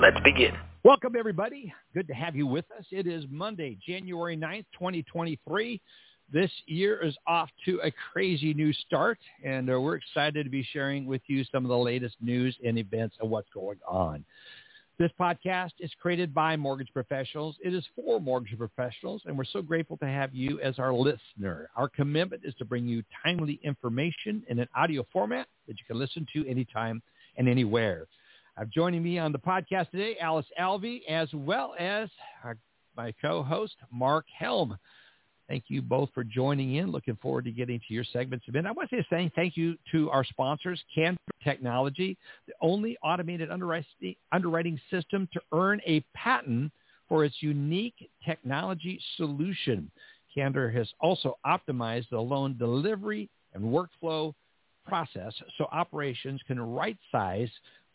Let's begin. Welcome, everybody. Good to have you with us. It is Monday, January 9th, 2023. This year is off to a crazy new start, and uh, we're excited to be sharing with you some of the latest news and events and what's going on. This podcast is created by mortgage professionals. It is for mortgage professionals, and we're so grateful to have you as our listener. Our commitment is to bring you timely information in an audio format that you can listen to anytime and anywhere. Uh, joining me on the podcast today, Alice Alvey, as well as our, my co-host, Marc Helm. Thank you both for joining in. Looking forward to getting to your segments a bit. I want to say saying thank you to our sponsors, Candor Technology, the only automated underwriting, system to earn a patent for its unique technology solution. Candor has also optimized the loan delivery and workflow process so operations can right size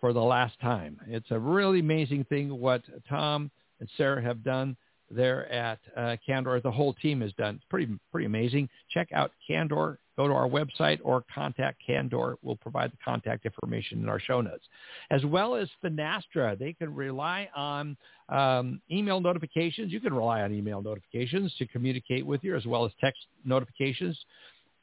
for the last time. It's a really amazing thing what Tom and Sarah have done there at uh, Candor. The whole team has done. It's pretty pretty amazing. Check out Candor. Go to our website or contact Candor. We'll provide the contact information in our show notes, as well as Finastra. They can rely on um, email notifications. You can rely on email notifications to communicate with you, as well as text notifications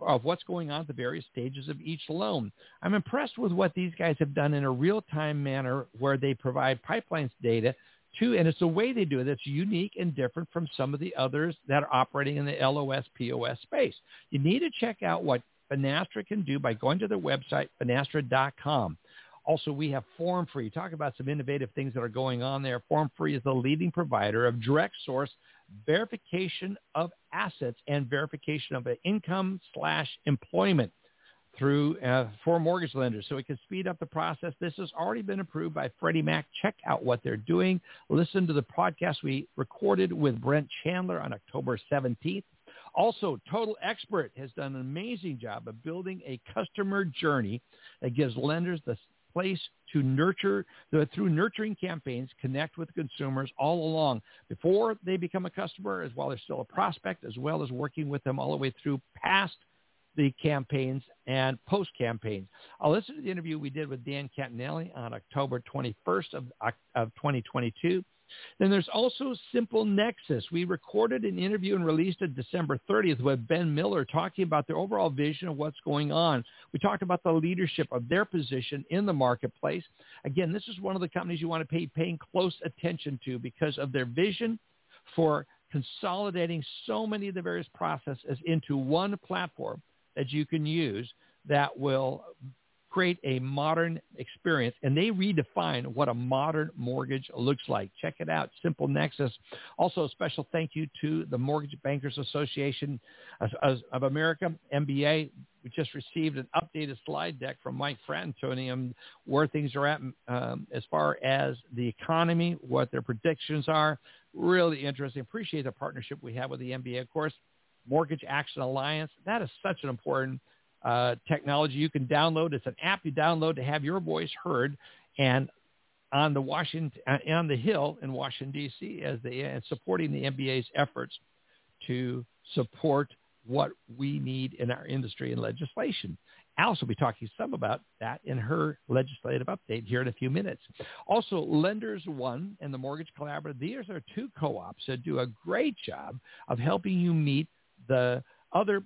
of what's going on at the various stages of each loan. I'm impressed with what these guys have done in a real-time manner where they provide pipelines data to, and it's the way they do it that's unique and different from some of the others that are operating in the LOS, POS space. You need to check out what Finastra can do by going to their website, finastra.com. Also, we have FormFree. Talk about some innovative things that are going on there. FormFree is the leading provider of direct source verification of assets and verification of income slash employment through uh, for mortgage lenders. So it can speed up the process. This has already been approved by Freddie Mac. Check out what they're doing. Listen to the podcast we recorded with Brent Chandler on October 17th. Also, Total Expert has done an amazing job of building a customer journey that gives lenders the place to nurture through nurturing campaigns, connect with consumers all along before they become a customer, as well as still a prospect, as well as working with them all the way through past the campaigns and post campaigns. I'll listen to the interview we did with Dan Cantanelli on October 21st of, of 2022. Then there's also Simple Nexus. We recorded an interview and released it December 30th with Ben Miller talking about their overall vision of what's going on. We talked about the leadership of their position in the marketplace. Again, this is one of the companies you want to pay paying close attention to because of their vision for consolidating so many of the various processes into one platform that you can use that will create a modern experience. And they redefine what a modern mortgage looks like. Check it out, Simple Nexus. Also, a special thank you to the Mortgage Bankers Association of America, MBA. We just received an updated slide deck from Mike Fratantoni where things are at um, as far as the economy, what their predictions are. Really interesting. Appreciate the partnership we have with the MBA, of course. Mortgage Action Alliance. That is such an important uh, technology you can download. It's an app you download to have your voice heard, and on the Washington uh, on the Hill in Washington D.C. as the and supporting the MBA's efforts to support what we need in our industry and legislation. Alice will be talking some about that in her legislative update here in a few minutes. Also, Lenders One and the Mortgage Collaborative, these are two co-ops that do a great job of helping you meet the other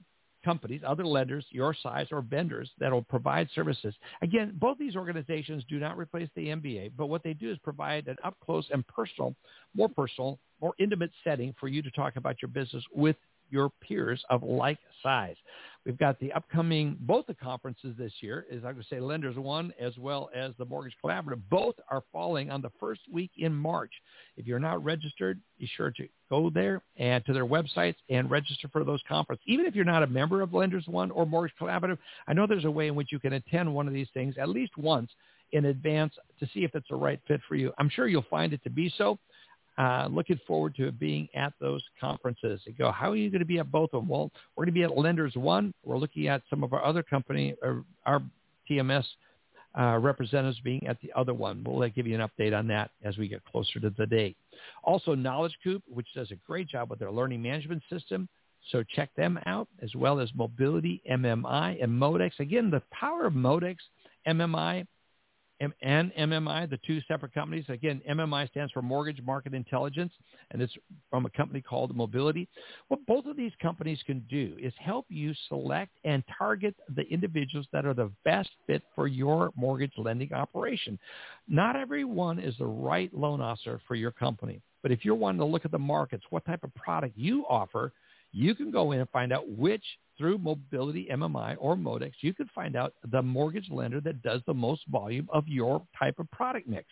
companies, other lenders, your size, or vendors that will provide services. Again, both these organizations do not replace the MBA, but what they do is provide an up close and personal, more personal, more intimate setting for you to talk about your business with your peers of like size. We've got the upcoming, both the conferences this year, is I would say Lenders One as well as the Mortgage Collaborative. Both are falling on the first week in March. If you're not registered, be sure to go there and to their websites and register for those conferences. Even if you're not a member of Lenders One or Mortgage Collaborative, I know there's a way in which you can attend one of these things at least once in advance to see if it's a right fit for you. I'm sure you'll find it to be so. Uh, looking forward to being at those conferences. You go, how are you going to be at both of them? Well, we're going to be at Lenders One. We're looking at some of our other company, uh, our TMS uh, representatives being at the other one. We'll uh, give you an update on that as we get closer to the date. Also, Knowledge Coop, which does a great job with their learning management system. So check them out, as well as Mobility, MMI, and Modex. Again, the power of Modex, MMI, and MMI, the two separate companies. Again, MMI stands for Mortgage Market Intelligence, and it's from a company called Mobility. What both of these companies can do is help you select and target the individuals that are the best fit for your mortgage lending operation. Not everyone is the right loan officer for your company, but if you're wanting to look at the markets, what type of product you offer – you can go in and find out which, through Mobility MMI or Modex, you can find out the mortgage lender that does the most volume of your type of product mix.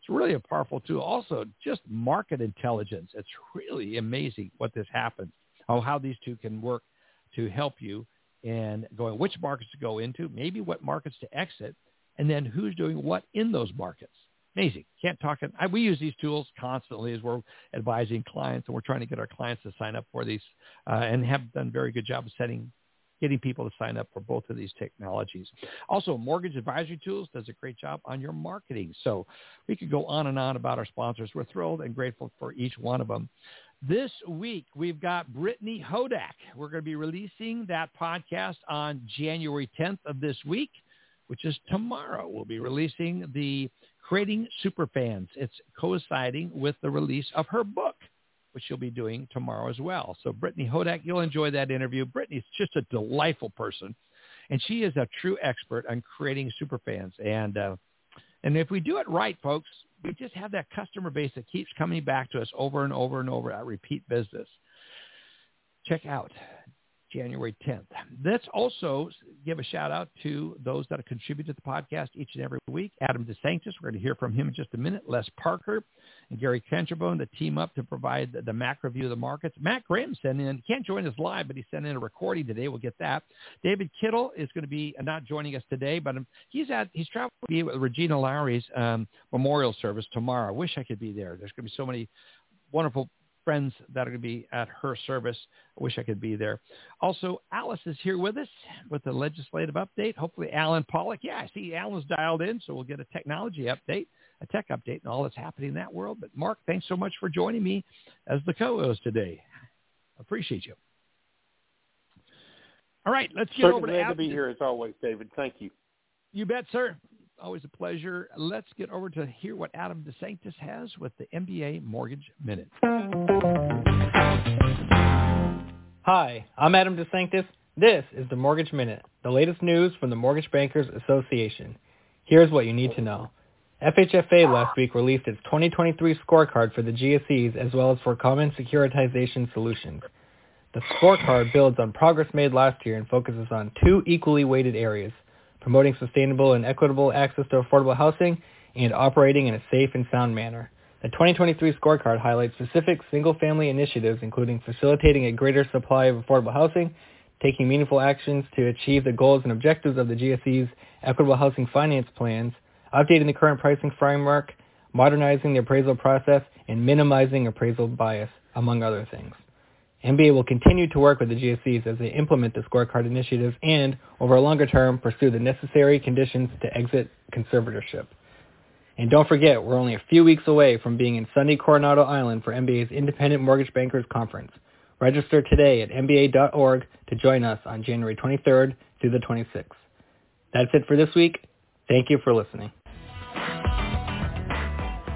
It's really a powerful tool. Also, just market intelligence. It's really amazing what this happens, oh, how these two can work to help you in going which markets to go into, maybe what markets to exit, and then who's doing what in those markets. Amazing. Can't talk. I, we use these tools constantly as we're advising clients, and we're trying to get our clients to sign up for these, uh, and have done a very good job of setting, getting people to sign up for both of these technologies. Also, Mortgage Advisory Tools does a great job on your marketing. So we could go on and on about our sponsors. We're thrilled and grateful for each one of them. This week, we've got Brittany Hodak. We're going to be releasing that podcast on January 10th of this week, which is tomorrow. We'll be releasing the Creating Superfans. It's coinciding with the release of her book, which she'll be doing tomorrow as well. So Brittany Hodak, you'll enjoy that interview. Brittany's just a delightful person, and she is a true expert on creating superfans. And uh, and if we do it right, folks, we just have that customer base that keeps coming back to us over and over and over at repeat business. Check out January 10th. Let's also give a shout out to those that have contributed to the podcast each and every week. Adam DeSanctis, we're going to hear from him in just a minute. Les Parker and Gary Kencherbone the team up to provide the, the macro view of the markets. Matt Graham sent in, he can't join us live, but he sent in a recording today. We'll get that. David Kittle is going to be not joining us today, but um, he's at, he's traveling to be with Regina Lowrie's um, memorial service tomorrow. I wish I could be there. There's going to be so many wonderful friends that are going to be at her service. I wish I could be there. Also, Alice is here with us with the legislative update. Hopefully, Allen Pollack. Yeah, I see Allen's dialed in, so we'll get a technology update, a tech update, and all that's happening in that world. But Marc, thanks so much for joining me as the co-host today. Appreciate you. All right, let's get Certainly over to glad to be here as always, David. Thank you. You bet, sir. Always a pleasure. Let's get over to hear what Adam DeSanctis has with the MBA Mortgage Minute. Hi, I'm Adam DeSanctis. This is the Mortgage Minute, the latest news from the Mortgage Bankers Association. Here's what you need to know. FHFA last week released its 2023 scorecard for the GSEs as well as for common securitization solutions. The scorecard builds on progress made last year and focuses on two equally weighted areas – promoting sustainable and equitable access to affordable housing, and operating in a safe and sound manner. The 2023 scorecard highlights specific single-family initiatives including facilitating a greater supply of affordable housing, taking meaningful actions to achieve the goals and objectives of the GSE's equitable housing finance plans, updating the current pricing framework, modernizing the appraisal process, and minimizing appraisal bias, among other things. MBA will continue to work with the GSEs as they implement the scorecard initiatives and, over a longer term, pursue the necessary conditions to exit conservatorship. And don't forget, we're only a few weeks away from being in sunny Coronado Island for MBA's Independent Mortgage Bankers Conference. Register today at MBA.org to join us on January 23rd through the 26th. That's it for this week. Thank you for listening.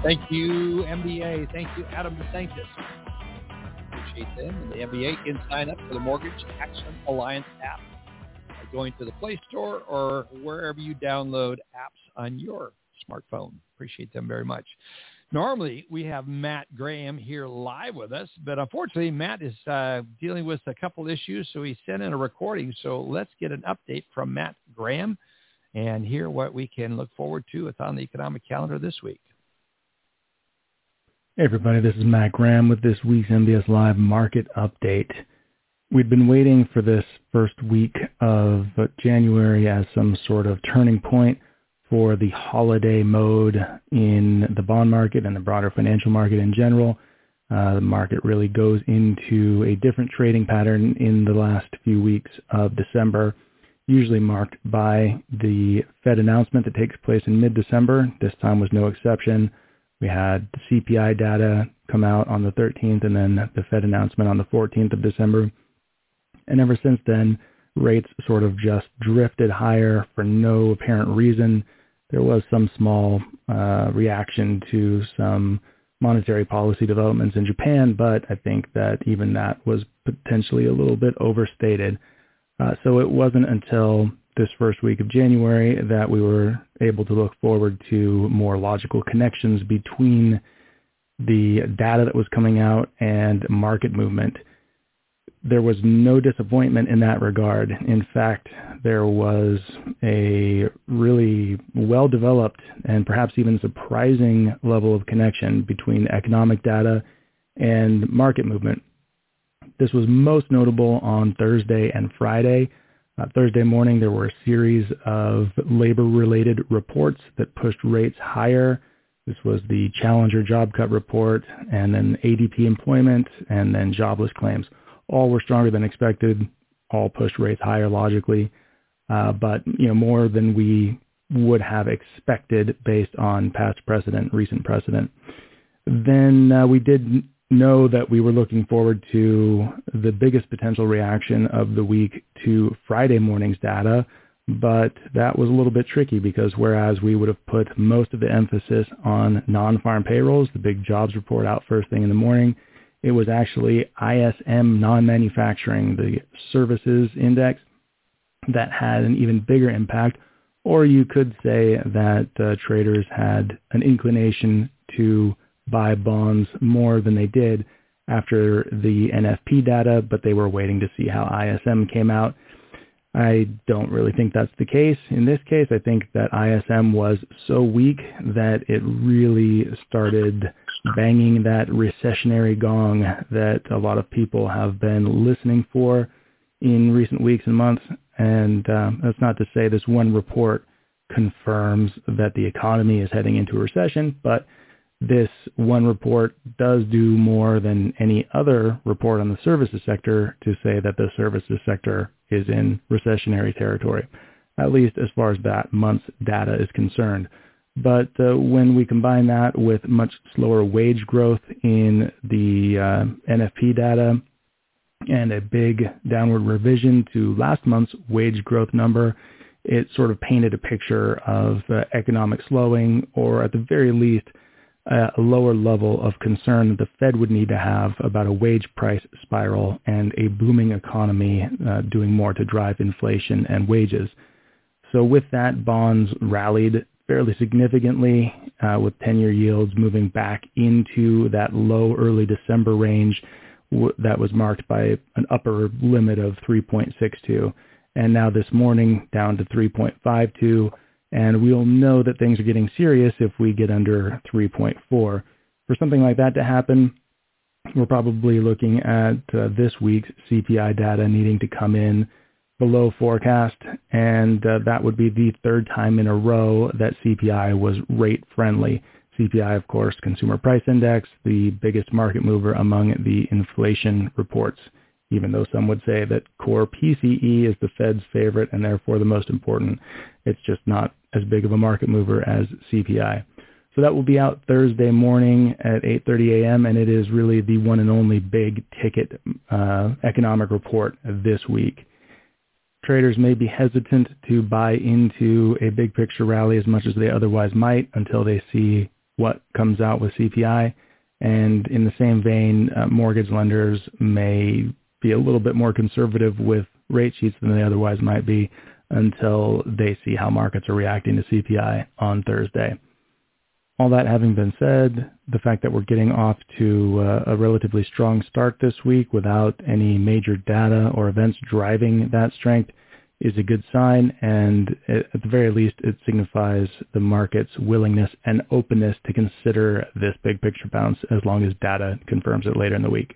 Thank you, MBA. Thank you, Adam DeSanctis appreciate them. And the MBA can sign up for the Mortgage Action Alliance app by going to the Play Store or wherever you download apps on your smartphone. Appreciate them very much. Normally, we have Matt Graham here live with us, but unfortunately, Matt is uh, dealing with a couple issues, so he sent in a recording. So let's get an update from Matt Graham and hear what we can look forward to. It's on the economic calendar this week. Hey everybody, this is Matt Graham with this week's MBS Live Market Update. We'd been waiting for this first week of January as some sort of turning point for the holiday mode in the bond market and the broader financial market in general. Uh, the market really goes into a different trading pattern in the last few weeks of December, usually marked by the Fed announcement that takes place in mid-December. This time was no exception. We had the CPI data come out on the 13th and then the Fed announcement on the 14th of December. And ever since then, rates sort of just drifted higher for no apparent reason. There was some small uh, reaction to some monetary policy developments in Japan, but I think that even that was potentially a little bit overstated. Uh, so it wasn't until this first week of January that we were able to look forward to more logical connections between the data that was coming out and market movement there was no disappointment in that regard. In fact, there was a really well-developed and perhaps even surprising level of connection between economic data and market movement. This was most notable on Thursday and Friday. Uh, Thursday morning, there were a series of labor-related reports that pushed rates higher. This was the Challenger job cut report, and then ADP employment, and then jobless claims all were stronger than expected, all pushed rates higher logically, uh, but you know more than we would have expected based on past precedent, recent precedent. Then uh, we did know that we were looking forward to the biggest potential reaction of the week to Friday morning's data, but that was a little bit tricky because whereas we would have put most of the emphasis on non-farm payrolls, the big jobs report out first thing in the morning, it was actually ISM non-manufacturing, the services index, that had an even bigger impact. Or you could say that uh, traders had an inclination to buy bonds more than they did after the NFP data, but they were waiting to see how ISM came out. I don't really think that's the case. In this case, I think that ISM was so weak that it really started banging that recessionary gong that a lot of people have been listening for in recent weeks and months. And um, that's not to say this one report confirms that the economy is heading into a recession, but this one report does do more than any other report on the services sector to say that the services sector is in recessionary territory, at least as far as that month's data is concerned. But uh, when we combine that with much slower wage growth in the uh, NFP data and a big downward revision to last month's wage growth number, it sort of painted a picture of uh, economic slowing or at the very least a lower level of concern that the Fed would need to have about a wage price spiral and a booming economy uh, doing more to drive inflation and wages. So with that, bonds rallied fairly significantly uh, with 10-year yields moving back into that low early December range w- that was marked by an upper limit of 3.62. And now this morning down to 3.52 and we'll know that things are getting serious if we get under 3.4. For something like that to happen, we're probably looking at uh, this week's CPI data needing to come in below forecast, and uh, that would be the third time in a row that CPI was rate friendly. CPI, of course, Consumer Price Index, the biggest market mover among the inflation reports even though some would say that core PCE is the Fed's favorite and therefore the most important. It's just not as big of a market mover as CPI. So that will be out Thursday morning at 8.30 a.m. and it is really the one and only big ticket uh, economic report this week. Traders may be hesitant to buy into a big picture rally as much as they otherwise might until they see what comes out with CPI. And in the same vein, uh, mortgage lenders may be a little bit more conservative with rate sheets than they otherwise might be until they see how markets are reacting to CPI on Thursday. All that having been said, the fact that we're getting off to uh, a relatively strong start this week without any major data or events driving that strength is a good sign, and at the very least, it signifies the market's willingness and openness to consider this big picture bounce as long as data confirms it later in the week.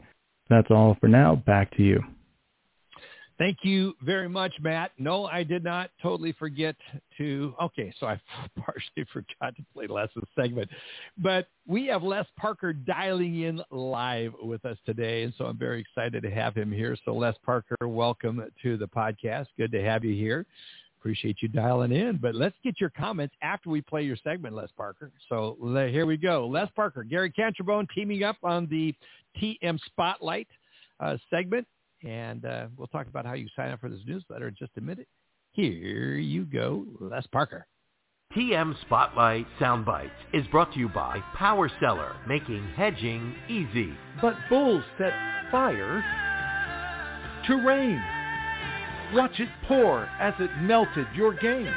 That's all for now. Back to you. Thank you very much, Matt. No, I did not totally forget to. Okay, so I partially forgot to play Les's segment, but we have Les Parker dialing in live with us today, and so I'm very excited to have him here. So, Les Parker, welcome to the podcast. Good to have you here. Appreciate you dialing in. But let's get your comments after we play your segment, Les Parker. So here we go. Les Parker, Gary Canterbone teaming up on the TMSpotlight uh, segment. And uh, we'll talk about how you sign up for this newsletter in just a minute. Here you go, Les Parker. TMSpotlight Soundbites is brought to you by Power Seller, making hedging easy. But bulls set fire to rain. Watch it pour as it melted your gains.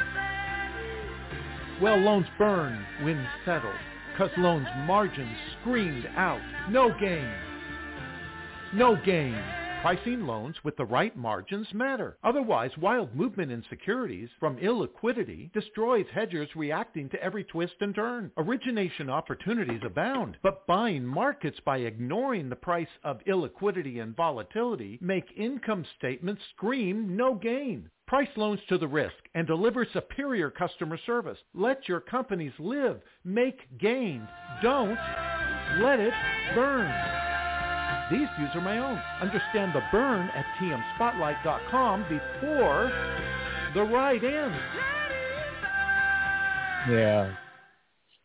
Well, loans burn when settled, cause loans margins screamed out. No gain. No gain. Pricing loans with the right margins matter. Otherwise, wild movement in securities from illiquidity destroys hedgers reacting to every twist and turn. Origination opportunities abound, but buying markets by ignoring the price of illiquidity and volatility make income statements scream no gain. Price loans to the risk and deliver superior customer service. Let your companies live. Make gains. Don't let it burn. These views are my own. Understand the burn at tmspotlight.com before the ride ends. Yeah.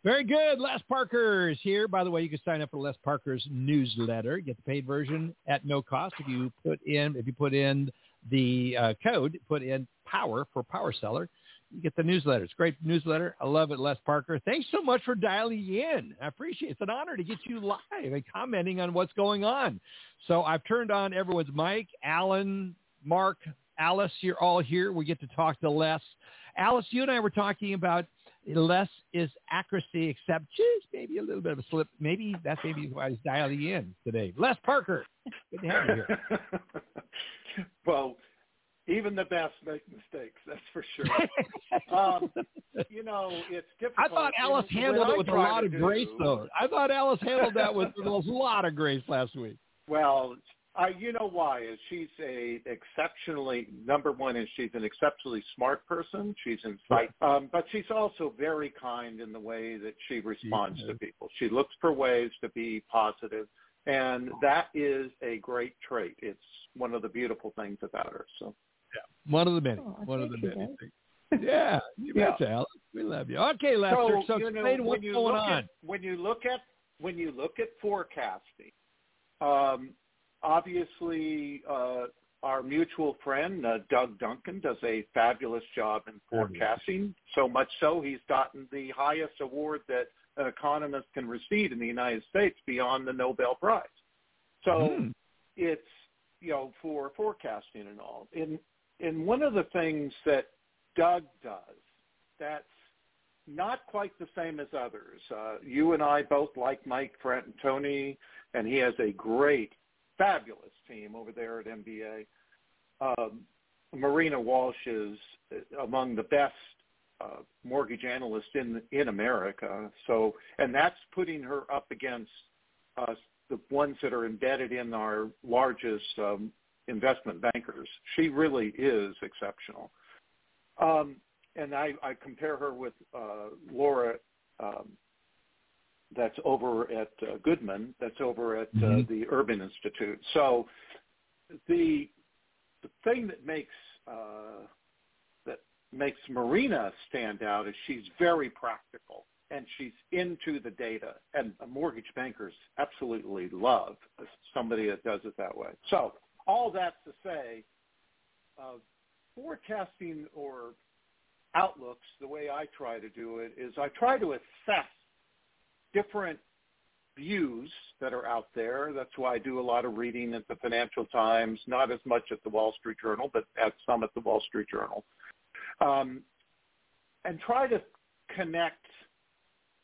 Very good. Les Parker is here. By the way, you can sign up for Les Parker's newsletter. Get the paid version at no cost if you put in if you put in the uh, code, put in power for Power Seller you get the newsletter. It's a great newsletter. I love it, Les Parker. Thanks so much for dialing in. I appreciate it. It's an honor to get you live and commenting on what's going on. So I've turned on everyone's mic. Allen, Marc, Alice, you're all here. We get to talk to Les. Alice, you and I were talking about less is accuracy, except just maybe a little bit of a slip. Maybe that's maybe why he's dialing in today. Les Parker, good to have you here. well, even the best make mistakes. That's for sure. um, you know, it's difficult. I thought Alice handled it with a lot of do, grace, though. I thought Alice handled that with, with a lot of grace last week. Well, I, you know why? Is she's a exceptionally number one is she's an exceptionally smart person. She's insightful, um, but she's also very kind in the way that she responds to people. She looks for ways to be positive, and that is a great trait. It's one of the beautiful things about her. So. Yeah, one of the many. Oh, one of the many. yeah, you yeah. betcha, Alex. We love you. Okay, Lester. So, so you know, what's going on. At, when you look at when you look at forecasting, um, obviously uh, our mutual friend uh, Doug Duncan does a fabulous job in forecasting. So much so he's gotten the highest award that an economist can receive in the United States beyond the Nobel Prize. So mm. it's you know for forecasting and all. In and one of the things that Doug does that's not quite the same as others. Uh, you and I both like Mike Tony, and he has a great, fabulous team over there at MBA. Um, Marina Walsh is among the best uh, mortgage analysts in in America. So, and that's putting her up against uh, the ones that are embedded in our largest um, investment bankers. She really is exceptional. Um, and I, I compare her with uh, Laura um, that's over at uh, Goodman, that's over at uh, mm-hmm. the Urban Institute. So the the thing that makes uh, that makes Marina stand out is she's very practical and she's into the data. And mortgage bankers absolutely love somebody that does it that way. So all that to say, uh, forecasting or outlooks, the way I try to do it is I try to assess different views that are out there. That's why I do a lot of reading at the Financial Times, not as much at the Wall Street Journal, but at some at the Wall Street Journal, um, and try to connect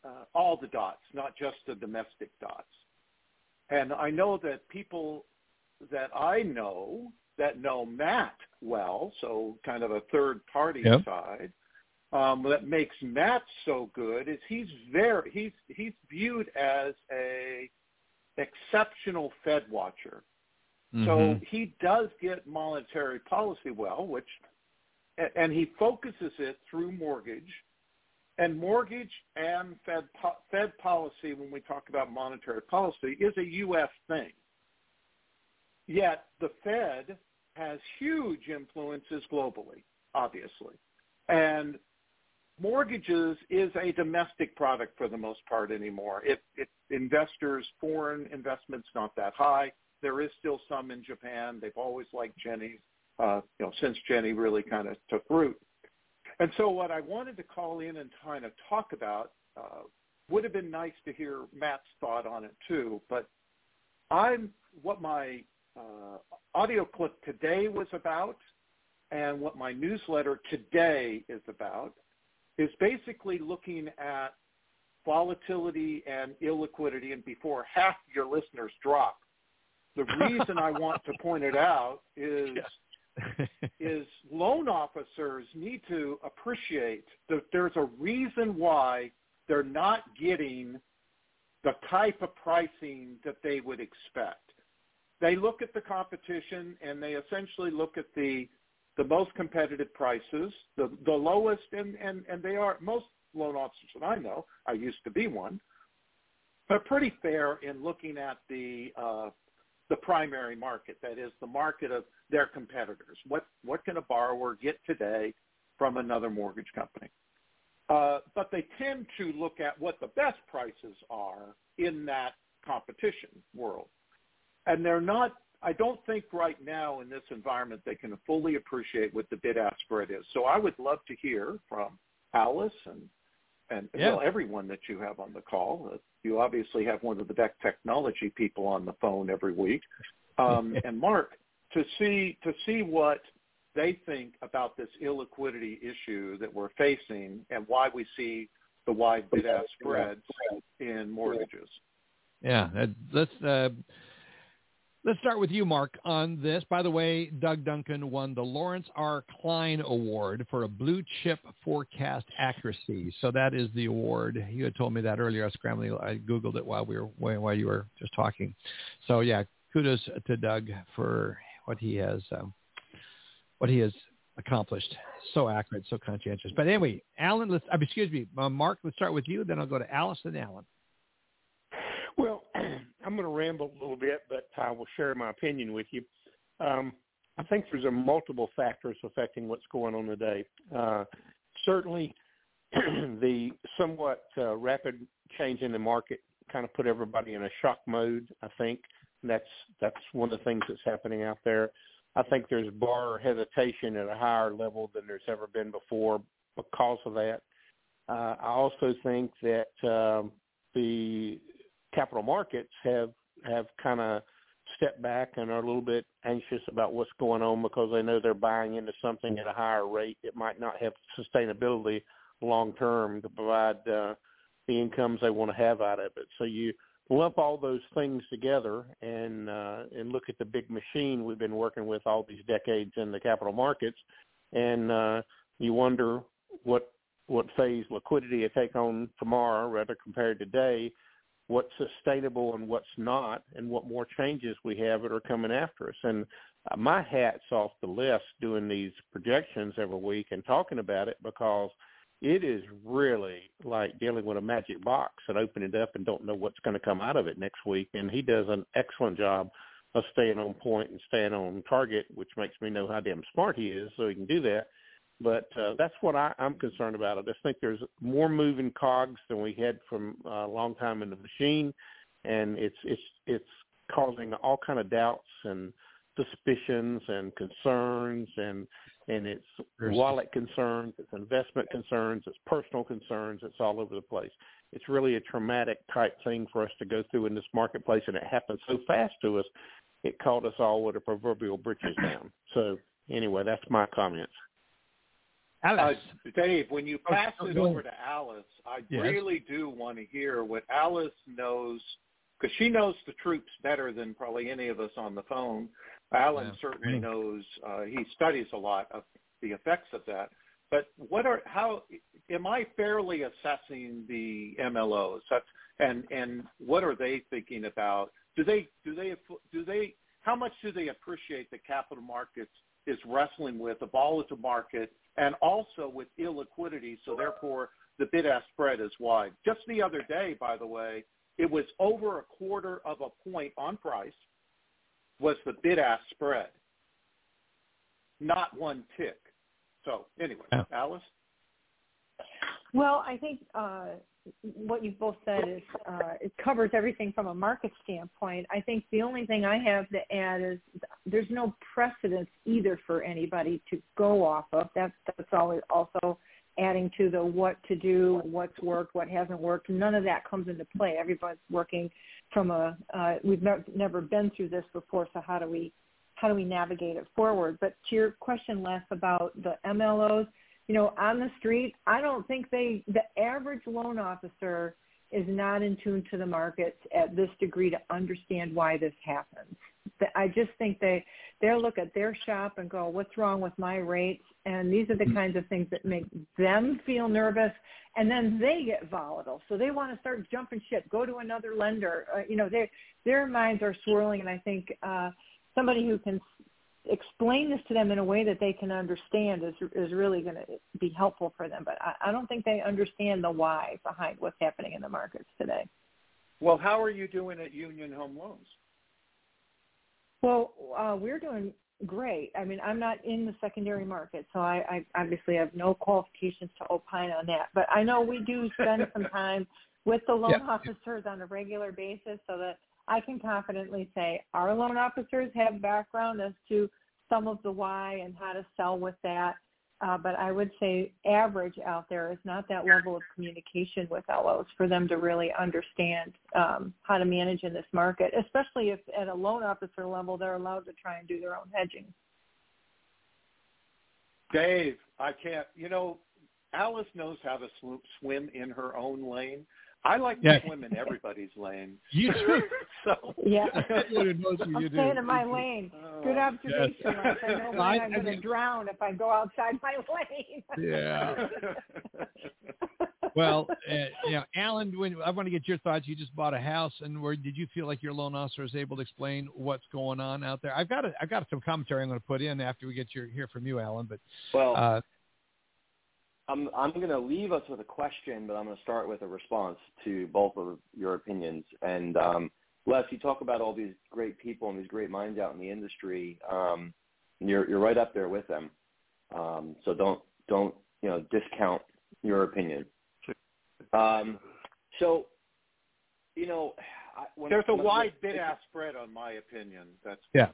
uh, all the dots, not just the domestic dots. And I know that people that I know that know Matt well, so kind of a third party yep. side, um, that makes Matt so good is he's very he's he's viewed as a exceptional Fed watcher. Mm-hmm. So he does get monetary policy well, which, and he focuses it through mortgage. And mortgage and Fed, Fed policy, when we talk about monetary policy, is a U.S. thing. Yet the Fed has huge influences globally, obviously. And mortgages is a domestic product for the most part anymore. If, investors, foreign investments not that high, there is still some in Japan. They've always liked Ginnie, uh, you know, since Ginnie really kind of took root. And so what I wanted to call in and kind of talk about uh, would have been nice to hear Matt's thought on it too, but I'm what my uh, audio clip today was about and what my newsletter today is about is basically looking at volatility and illiquidity. And before half your listeners drop, the reason I want to point it out is is loan officers need to appreciate that there's a reason why they're not getting the type of pricing that they would expect. They look at the competition and they essentially look at the the most competitive prices, the the lowest, and and and they are most loan officers that I know. I used to be one, Are pretty fair in looking at the uh, the primary market. That is the market of their competitors. What what can a borrower get today from another mortgage company? Uh, but they tend to look at what the best prices are in that competition world, and they're not I don't think right now in this environment they can fully appreciate what the bid-ask spread is. So I would love to hear from Alice and and yeah. well everyone that you have on the call. Uh, you obviously have one of the best technology people on the phone every week, um, and Marc to see to see what they think about this illiquidity issue that we're facing and why we see the wide bid-ask spreads in mortgages. Yeah, let's. Uh, Let's start with you, Marc, on this. By the way, Doug Duncan won the Lawrence R. Klein Award for a blue chip forecast accuracy. So that is the award. You had told me that earlier. I was scrambling. I googled it while we were while you were just talking. So yeah, kudos to Doug for what he has um, what he has accomplished. So accurate, so conscientious. But anyway, Allen, let's uh, excuse me, uh, Marc. Let's start with you. Then I'll go to Alice and Allen. I'm going to ramble a little bit, but I will share my opinion with you. Um, I think there's a multiple factors affecting what's going on today. Uh, certainly, the somewhat uh, rapid change in the market kind of put everybody in a shock mode. I think that's that's one of the things that's happening out there. I think there's borrower hesitation at a higher level than there's ever been before because of that. Uh, I also think that um, the capital markets have have kind of stepped back and are a little bit anxious about what's going on because they know they're buying into something at a higher rate that might not have sustainability long term to provide uh, the incomes they want to have out of it. So you lump all those things together and uh, and look at the big machine we've been working with all these decades in the capital markets, and uh, you wonder what what phase liquidity it take on tomorrow rather compared to today what's sustainable and what's not, and what more changes we have that are coming after us. And uh, my hat's off the list doing these projections every week and talking about it because it is really like dealing with a magic box and open it up and don't know what's going to come out of it next week. And he does an excellent job of staying on point and staying on target, which makes me know how damn smart he is, so he can do that. But uh, that's what I, I'm concerned about. I just think there's more moving cogs than we had from uh, a long time in the machine, and it's it's it's causing all kind of doubts and suspicions and concerns and and it's wallet concerns, it's investment concerns, it's personal concerns, it's all over the place. It's really a traumatic type thing for us to go through in this marketplace, and it happened so fast to us. It caught us all with a proverbial britches down. So anyway, that's my comments. Alice. Uh, Dave, when you oh, pass oh, it over to Alice, I yes. really do want to hear what Alice knows because she knows the troops better than probably any of us on the phone. Allen yeah. certainly mm-hmm. knows. Uh, he studies a lot of the effects of that. But what are how am I fairly assessing the MLOs? That's, and and what are they thinking about? Do they do they do they how much do they appreciate the capital markets is wrestling with a volatile market and also with illiquidity, so therefore the bid-ask spread is wide. Just the other day, by the way, it was over a quarter of a point on price was the bid-ask spread, not one tick. So anyway, yeah. Alice? Well, I think uh, what you've both said is uh, it covers everything from a market standpoint. I think the only thing I have to add is there's no precedence either for anybody to go off of. That's that's always also adding to the what to do, what's worked, what hasn't worked. None of that comes into play. Everybody's working from a uh, we've never never been through this before, so how do we how do we navigate it forward? But to your question, Les, about the MLOs, you know, on the street, I don't think they, the average loan officer is not in tune to the markets at this degree to understand why this happens. I just think they they'll look at their shop and go, "What's wrong with my rates?" And these are the mm-hmm. kinds of things that make them feel nervous, and then they get volatile. So they want to start jumping ship, go to another lender. Uh, you know, their their minds are swirling, and I think uh, somebody who can explain this to them in a way that they can understand is is really going to be helpful for them. But I, I don't think they understand the why behind what's happening in the markets today. Well, how are you doing at Union Home Loans? Well, uh, we're doing great. I mean, I'm not in the secondary market, so I, I obviously have no qualifications to opine on that. But I know we do spend some time with the loan yeah. officers on a regular basis so that I can confidently say our loan officers have background as to some of the why and how to sell with that. Uh, but I would say average out there is not that level of communication with LOs for them to really understand um, how to manage in this market, especially if at a loan officer level they're allowed to try and do their own hedging. Dave, I can't. You know, Alice knows how to swim in her own lane. I like yeah. to swim in everybody's lane. You do. so yeah, I'm staying in my lane. Good observation. Yes. I know I, I'm going to drown if I go outside my lane. yeah. well, uh, you know, Allen, when I want to get your thoughts. You just bought a house, and where did you feel like your loan officer was able to explain what's going on out there? I've got a, I've got some commentary I'm going to put in after we get your hear from you, Allen. But well. Uh, I'm I'm going to leave us with a question, but I'm going to start with a response to both of your opinions. And um, Les, you talk about all these great people and these great minds out in the industry. Um, and you're you're right up there with them. Um, so don't don't you know discount your opinion. Um, so you know, when, there's a wide bid-ask spread on my opinion. That's yeah.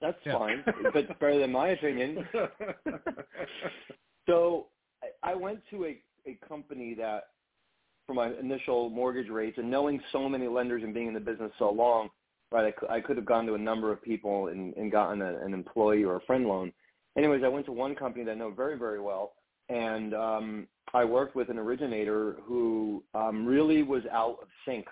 That's yeah. fine, but better than my opinion. so I went to a, a company that, for my initial mortgage rates, and knowing so many lenders and being in the business so long, right, I, I could have gone to a number of people and, and gotten a, an employee or a friend loan. Anyways, I went to one company that I know very, very well, and um, I worked with an originator who um, really was out of sync.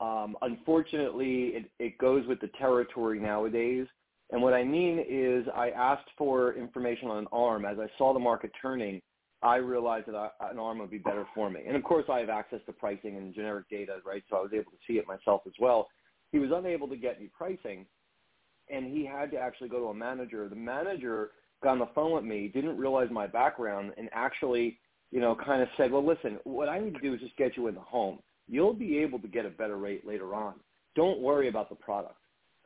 Um, unfortunately, it, it goes with the territory nowadays. And what I mean is I asked for information on an arm as I saw the market turning I realized that I, an arm would be better for me. And of course, I have access to pricing and generic data, right? So I was able to see it myself as well. He was unable to get me pricing, and he had to actually go to a manager. The manager got on the phone with me, didn't realize my background, and actually, you know, kind of said, "Well, listen, what I need to do is just get you in the home. You'll be able to get a better rate later on. Don't worry about the product."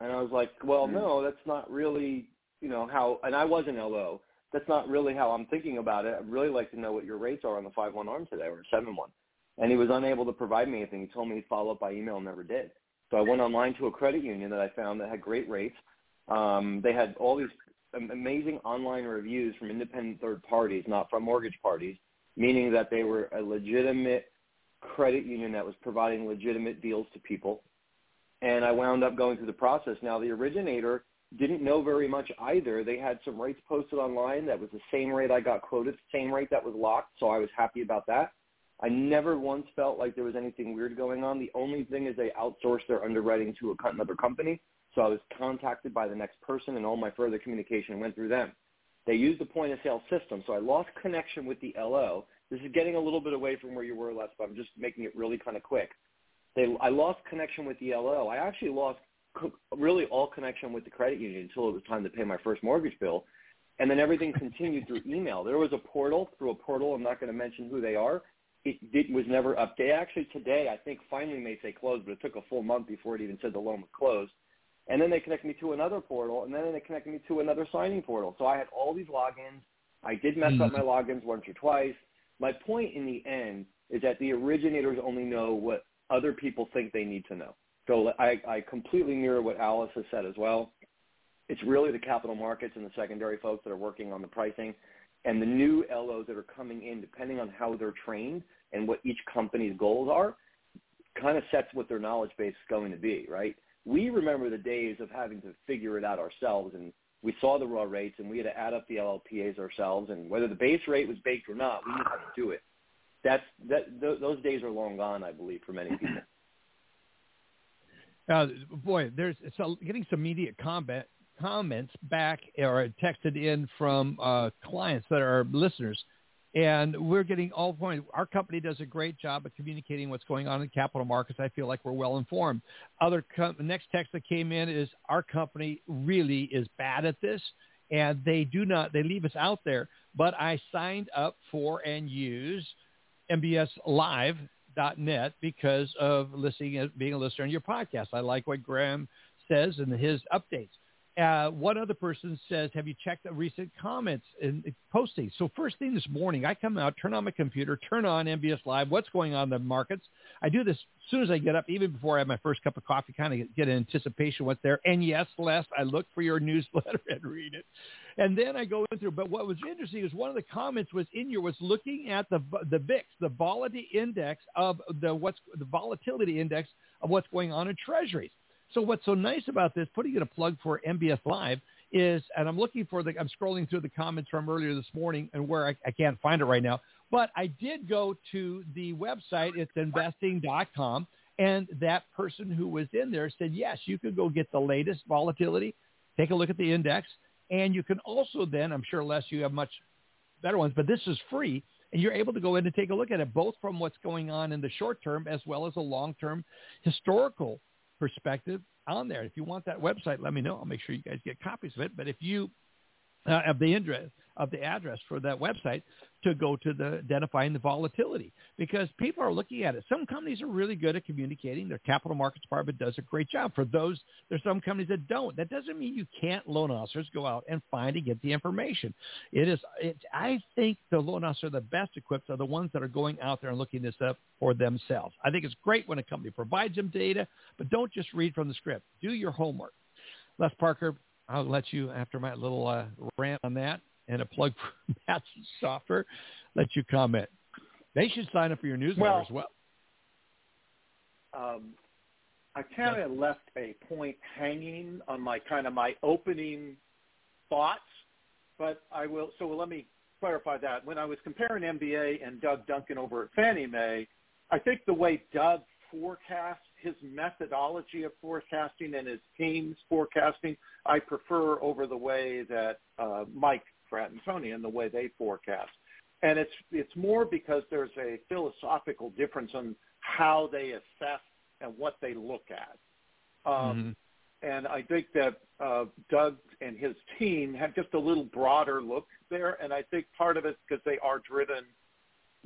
And I was like, "Well, mm-hmm. no, that's not really, you know, how." And I was an LO that's not really how I'm thinking about it. I'd really like to know what your rates are on the five one arm today or seven one. And he was unable to provide me anything. He told me he'd follow up by email, and never did. So I went online to a credit union that I found that had great rates. Um, they had all these amazing online reviews from independent third parties, not from mortgage parties, meaning that they were a legitimate credit union that was providing legitimate deals to people. And I wound up going through the process. Now the originator didn't know very much either. They had some rates posted online that was the same rate I got quoted, same rate that was locked, so I was happy about that. I never once felt like there was anything weird going on. The only thing is they outsourced their underwriting to a, another company, so I was contacted by the next person, and all my further communication went through them. They used the point of sale system, so I lost connection with the LO. This is getting a little bit away from where you were last, but I'm just making it really kind of quick. They, I lost connection with the LO. I actually lost really all connection with the credit union until it was time to pay my first mortgage bill. And then everything continued through email. There was a portal through a portal. I'm not going to mention who they are. It, it was never updated. Actually, today I think finally they say closed, but it took a full month before it even said the loan was closed. And then they connected me to another portal, and then they connected me to another signing portal. So I had all these logins. I did mess mm-hmm. up my logins once or twice. My point in the end is that the originators only know what other people think they need to know. So I, I completely mirror what Alice has said as well. It's really the capital markets and the secondary folks that are working on the pricing and the new LOs that are coming in, depending on how they're trained and what each company's goals are, kind of sets what their knowledge base is going to be, right? We remember the days of having to figure it out ourselves and we saw the raw rates and we had to add up the LLPAs ourselves and whether the base rate was baked or not, we how to do it. That's that th- those days are long gone, I believe, for many people. Uh, boy, there's getting some immediate comment, comments back or texted in from uh, clients that are listeners, and we're getting all point. Our company does a great job of communicating what's going on in capital markets. I feel like we're well informed. Other com- next text that came in is our company really is bad at this, and they do not they leave us out there. But I signed up for and use MBS Live net because of listening being a listener on your podcast. I like what Graham says and his updates. Uh, one other person says, have you checked the recent comments and postings? So first thing this morning, I come out, turn on my computer, turn on MBS Live, what's going on in the markets. I do this as soon as I get up, even before I have my first cup of coffee, kind of get an anticipation what's there. And yes, Les, I look for your newsletter and read it. And then I go in through. But what was interesting is one of the comments was in your was looking at the the VIX, the volatility index of the what's the volatility index of what's going on in treasuries. So what's so nice about this, putting in a plug for MBS Live, is, and I'm looking for the, I'm scrolling through the comments from earlier this morning and where I, I can't find it right now, but I did go to the website. It's investing.com. And that person who was in there said, yes, you could go get the latest volatility, take a look at the index, and you can also then, I'm sure Les, you have much better ones, but this is free. And you're able to go in and take a look at it, both from what's going on in the short term as well as a long-term historical perspective on there. If you want that website, let me know. I'll make sure you guys get copies of it. But if you uh, of the address of the address for that website to go to the identifying the volatility because people are looking at it. Some companies are really good at communicating. Their capital markets department does a great job. For those, there's some companies that don't. That doesn't mean you can't loan officers go out and find and get the information. It is. It, I think the loan officers are the best equipped are the ones that are going out there and looking this up for themselves. I think it's great when a company provides them data, but don't just read from the script. Do your homework. Les Parker, I'll let you, after my little uh, rant on that and a plug for Matt's software, let you comment. They should sign up for your newsletter well, as well. Um, I kind of left a point hanging on my kind of my opening thoughts, but I will. So let me clarify that. When I was comparing MBA and Doug Duncan over at Fannie Mae, I think the way Doug forecasts his methodology of forecasting and his team's forecasting, I prefer over the way that uh, Mike Fratantoni and the way they forecast. And it's it's more because there's a philosophical difference on how they assess and what they look at. Um, mm-hmm. And I think that uh, Doug and his team have just a little broader look there. And I think part of it because they are driven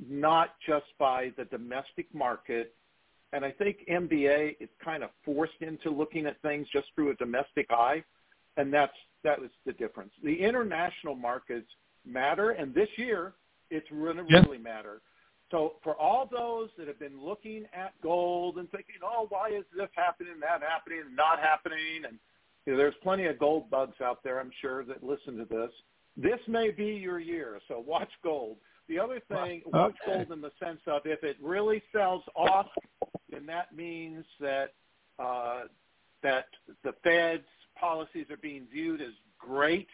not just by the domestic market and I think MBA is kind of forced into looking at things just through a domestic eye, and that's that was the difference. The international markets matter, and this year it's going to yeah. really matter. So for all those that have been looking at gold and thinking, oh, why is this happening, that happening, not happening, and you know, there's plenty of gold bugs out there, I'm sure, that listen to this. This may be your year, so watch gold. The other thing, okay. watch gold in the sense of if it really sells off then that means that uh, that the Fed's policies are being viewed as great.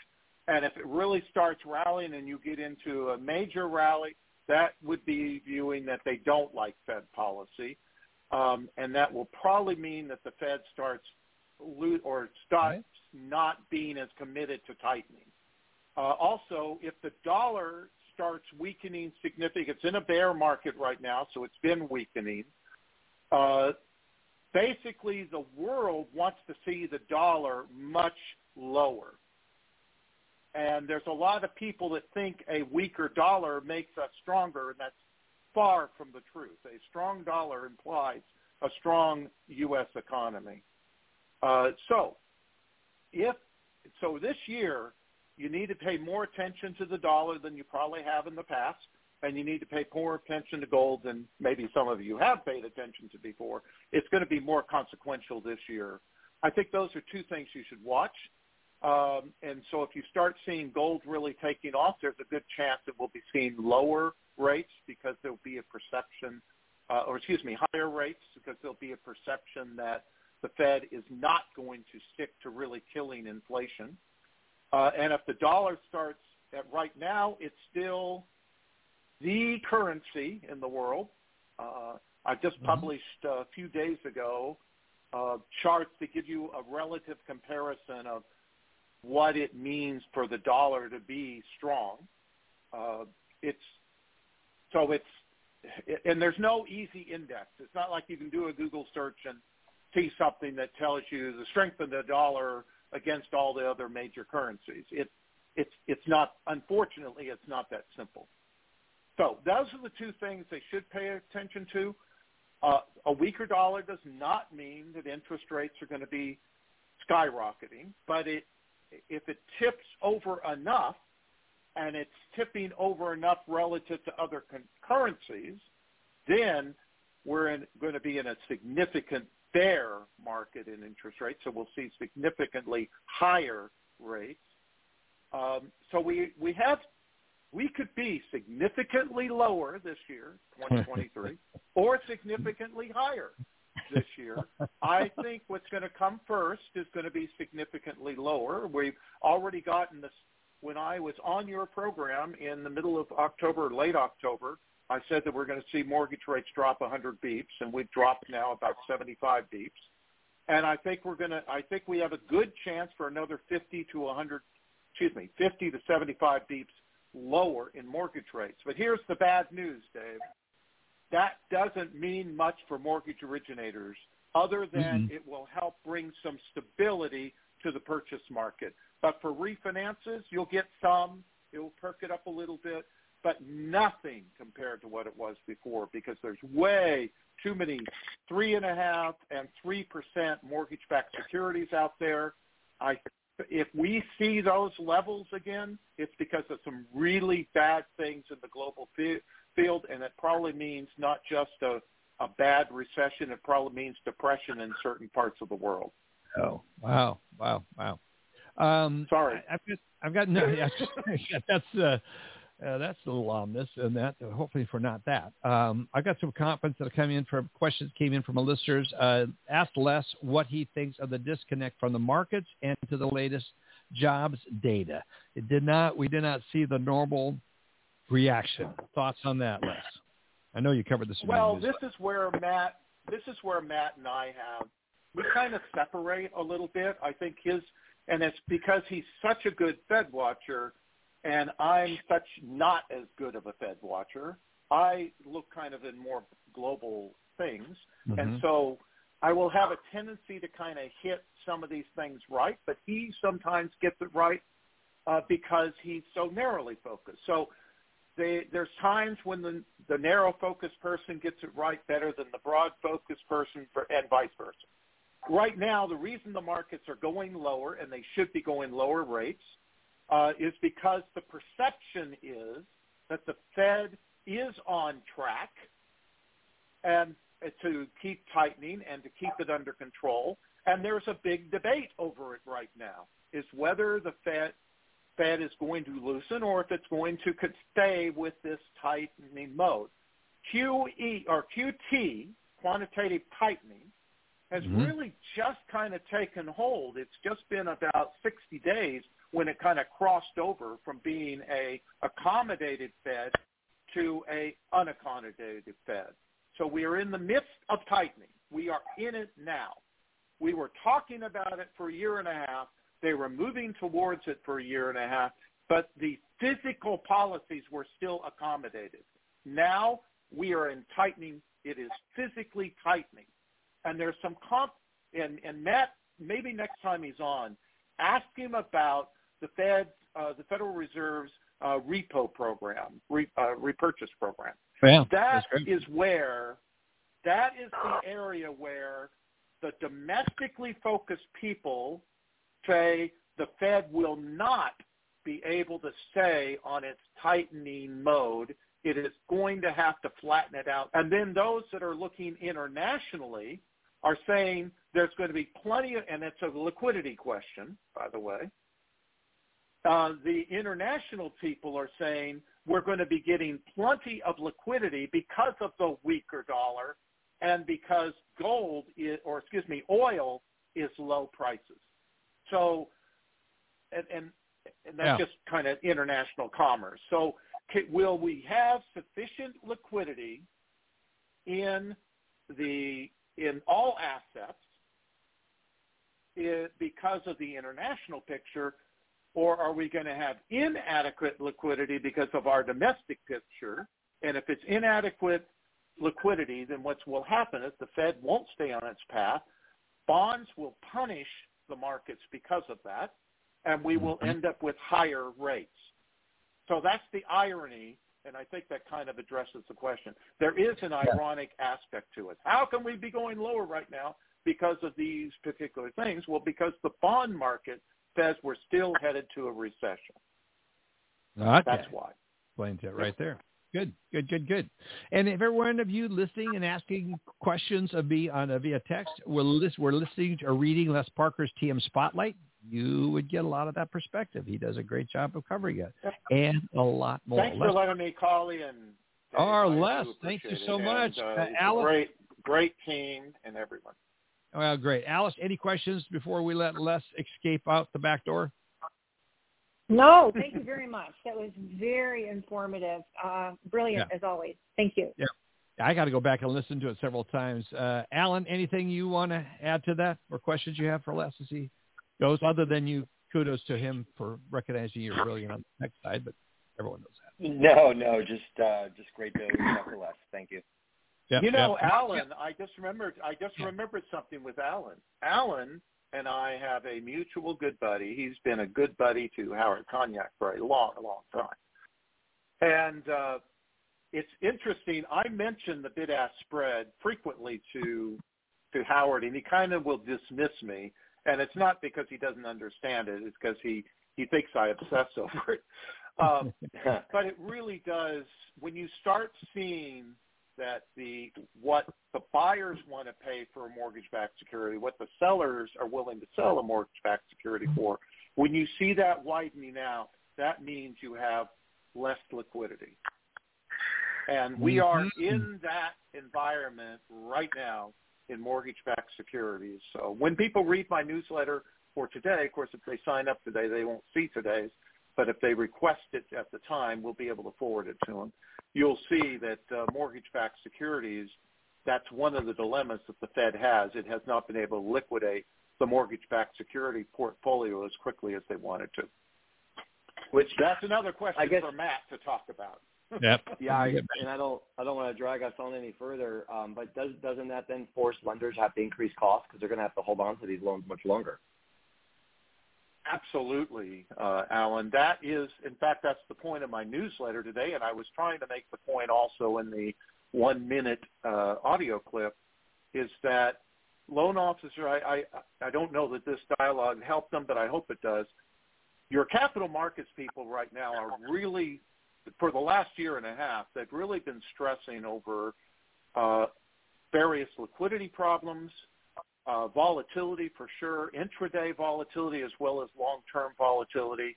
And if it really starts rallying and you get into a major rally, that would be viewing that they don't like Fed policy. Um, and that will probably mean that the Fed starts lo- or starts right. not being as committed to tightening. Uh, also, if the dollar starts weakening significantly, it's in a bear market right now, so it's been weakening. Uh, basically the world wants to see the dollar much lower. And there's a lot of people that think a weaker dollar makes us stronger, and that's far from the truth. A strong dollar implies a strong U.S. economy. Uh, so, if so, this year you need to pay more attention to the dollar than you probably have in the past, and you need to pay more attention to gold than maybe some of you have paid attention to before. It's going to be more consequential this year. I think those are two things you should watch. Um, and so if you start seeing gold really taking off, there's a good chance that we'll be seeing lower rates because there'll be a perception, uh, or excuse me, higher rates because there'll be a perception that the Fed is not going to stick to really killing inflation. Uh, and if the dollar starts at right now, it's still the currency in the world. Uh, I just mm-hmm. published a few days ago uh, charts to give you a relative comparison of what it means for the dollar to be strong. Uh, it's so it's and there's no easy index. It's not like you can do a Google search and see something that tells you the strength of the dollar against all the other major currencies. It, it's it's not unfortunately it's not that simple. So those are the two things they should pay attention to. Uh, a weaker dollar does not mean that interest rates are going to be skyrocketing, but it if it tips over enough, and it's tipping over enough relative to other con- currencies, then we're in, going to be in a significant bear market in interest rates. So we'll see significantly higher rates. Um, so we we have we could be significantly lower this year, 2023, or significantly higher this year. I think what's going to come first is going to be significantly lower. We've already gotten this. When I was on your program in the middle of October, late October, I said that we're going to see mortgage rates drop 100 beeps, and we've dropped now about 75 beeps. And I think we're going to. I think we have a good chance for another 50 to 100. Excuse me, 50 to 75 beeps lower in mortgage rates. But here's the bad news, Dave that doesn't mean much for mortgage originators other than mm-hmm. it will help bring some stability to the purchase market. But for refinances, you'll get some. It will perk it up a little bit, but nothing compared to what it was before because there's way too many three and a half and three percent mortgage-backed securities out there. I, if we see those levels again, it's because of some really bad things in the global field, and it probably means not just a, a bad recession. It probably means depression in certain parts of the world. Oh, wow, wow, wow. Um, Sorry, I, I've got, I've got no. Yeah, that's uh, uh, that's a little ominous, and that hopefully for not that. Um, I got some comments that are coming in from questions came in from listeners. Uh, asked Les what he thinks of the disconnect from the markets and to the latest jobs data. It did not. We did not see the normal reaction. Thoughts on that, Les? I know you covered this. Well, this is where Matt. This is where Matt and I have we kind of separate a little bit. I think his, and it's because he's such a good Fed watcher, and I'm such not as good of a Fed watcher. I look kind of in more global things, mm-hmm. and so I will have a tendency to kind of hit some of these things right, but he sometimes gets it right uh, because he's so narrowly focused. So they, there's times when the, the narrow focused person gets it right better than the broad focused person, for, and vice versa. Right now, the reason the markets are going lower, and they should be going lower rates, uh, is because the perception is that the Fed is on track and to keep tightening and to keep it under control. And there's a big debate over it right now, is whether the Fed Fed is going to loosen or if it's going to stay with this tightening mode. QE or QT, quantitative tightening, has mm-hmm. really just kind of taken hold. It's just been about 60 days when it kind of crossed over from being a accommodated Fed to a unaccommodated Fed. So we are in the midst of tightening. We are in it now. We were talking about it for a year and a half. They were moving towards it for a year and a half, but the physical policies were still accommodated. Now we are in tightening. It is physically tightening. And there's some comp. And, and Matt, maybe next time he's on, ask him about the Fed, uh, the Federal Reserve's uh, repo program, re, uh, repurchase program. Yeah, that is where, that is the area where the domestically focused people say the Fed will not be able to stay on its tightening mode. It is going to have to flatten it out. And then those that are looking internationally are saying there's going to be plenty of, and it's a liquidity question, by the way. Uh, the international people are saying we're going to be getting plenty of liquidity because of the weaker dollar and because gold is, or excuse me, oil is low prices. So, and, and, and that's Yeah. just kind of international commerce. So will we have sufficient liquidity in the, in all assets because of the international picture or are we going to have inadequate liquidity because of our domestic picture? And if it's inadequate liquidity, then what will happen is the Fed won't stay on its path. Bonds will punish the markets because of that, and we will mm-hmm. end up with higher rates. So that's the irony, and I think that kind of addresses the question. There is an ironic aspect to it. How can we be going lower right now because of these particular things? Well, because the bond market says we're still headed to a recession. Okay. That's why. Explains it right there. Good, good, good, good. And if every one of you listening and asking questions of me on uh, via text, we're, lis- we're listening or reading Les Parker's TMSpotlight, you would get a lot of that perspective. He does a great job of covering it, and a lot more. Thanks Les- for letting me call in. Dave. Oh, Les, thank you so it. much. And, uh, Uh, it's a Alice? great, great team and everyone. well, great. Alice, any questions before we let Les escape out the back door? No, thank you very much. That was very informative. Uh, brilliant Yeah. as always. Thank you. Yeah. I got to go back and listen to it several times. Uh, Allen, anything you want to add to that or questions you have for Les as he goes, other than you kudos to him for recognizing you're brilliant on the tech side, but everyone knows that. No, no, just uh, just great to talk to Les. Thank you. Yeah, you know, yeah. Allen, I just remembered. I just remembered something with Allen. Allen and I have a mutual good buddy. He's been a good buddy to Howard Cognac for a long, long time. And uh, it's interesting. I mention the bid-ask spread frequently to to Howard, and he kind of will dismiss me. And it's not because he doesn't understand it; it's because he he thinks I obsess over it. Um, but it really does. When you start seeing that the what the buyers want to pay for a mortgage-backed security, what the sellers are willing to sell a mortgage-backed security for, when you see that widening out, that means you have less liquidity. And we are in that environment right now in mortgage-backed securities. So when people read my newsletter for today, of course, if they sign up today, they won't see today's. But if they request it at the time, we'll be able to forward it to them. You'll see that uh, mortgage-backed securities, that's one of the dilemmas that the Fed has. It has not been able to liquidate the mortgage-backed security portfolio as quickly as they wanted to. Which That's another question guess- for Matt to talk about. Yep. Yeah, I, and I don't, I don't want to drag us on any further. Um, but does doesn't that then force lenders have to increase costs because they're going to have to hold on to these loans much longer? Absolutely, uh, Allen. That is, in fact, that's the point of my newsletter today, and I was trying to make the point also in the one-minute uh, audio clip, is that loan officer. I, I I don't know that this dialogue helped them, but I hope it does. Your capital markets people right now are really, for the last year and a half, they've really been stressing over uh, various liquidity problems, uh, volatility for sure, intraday volatility as well as long-term volatility,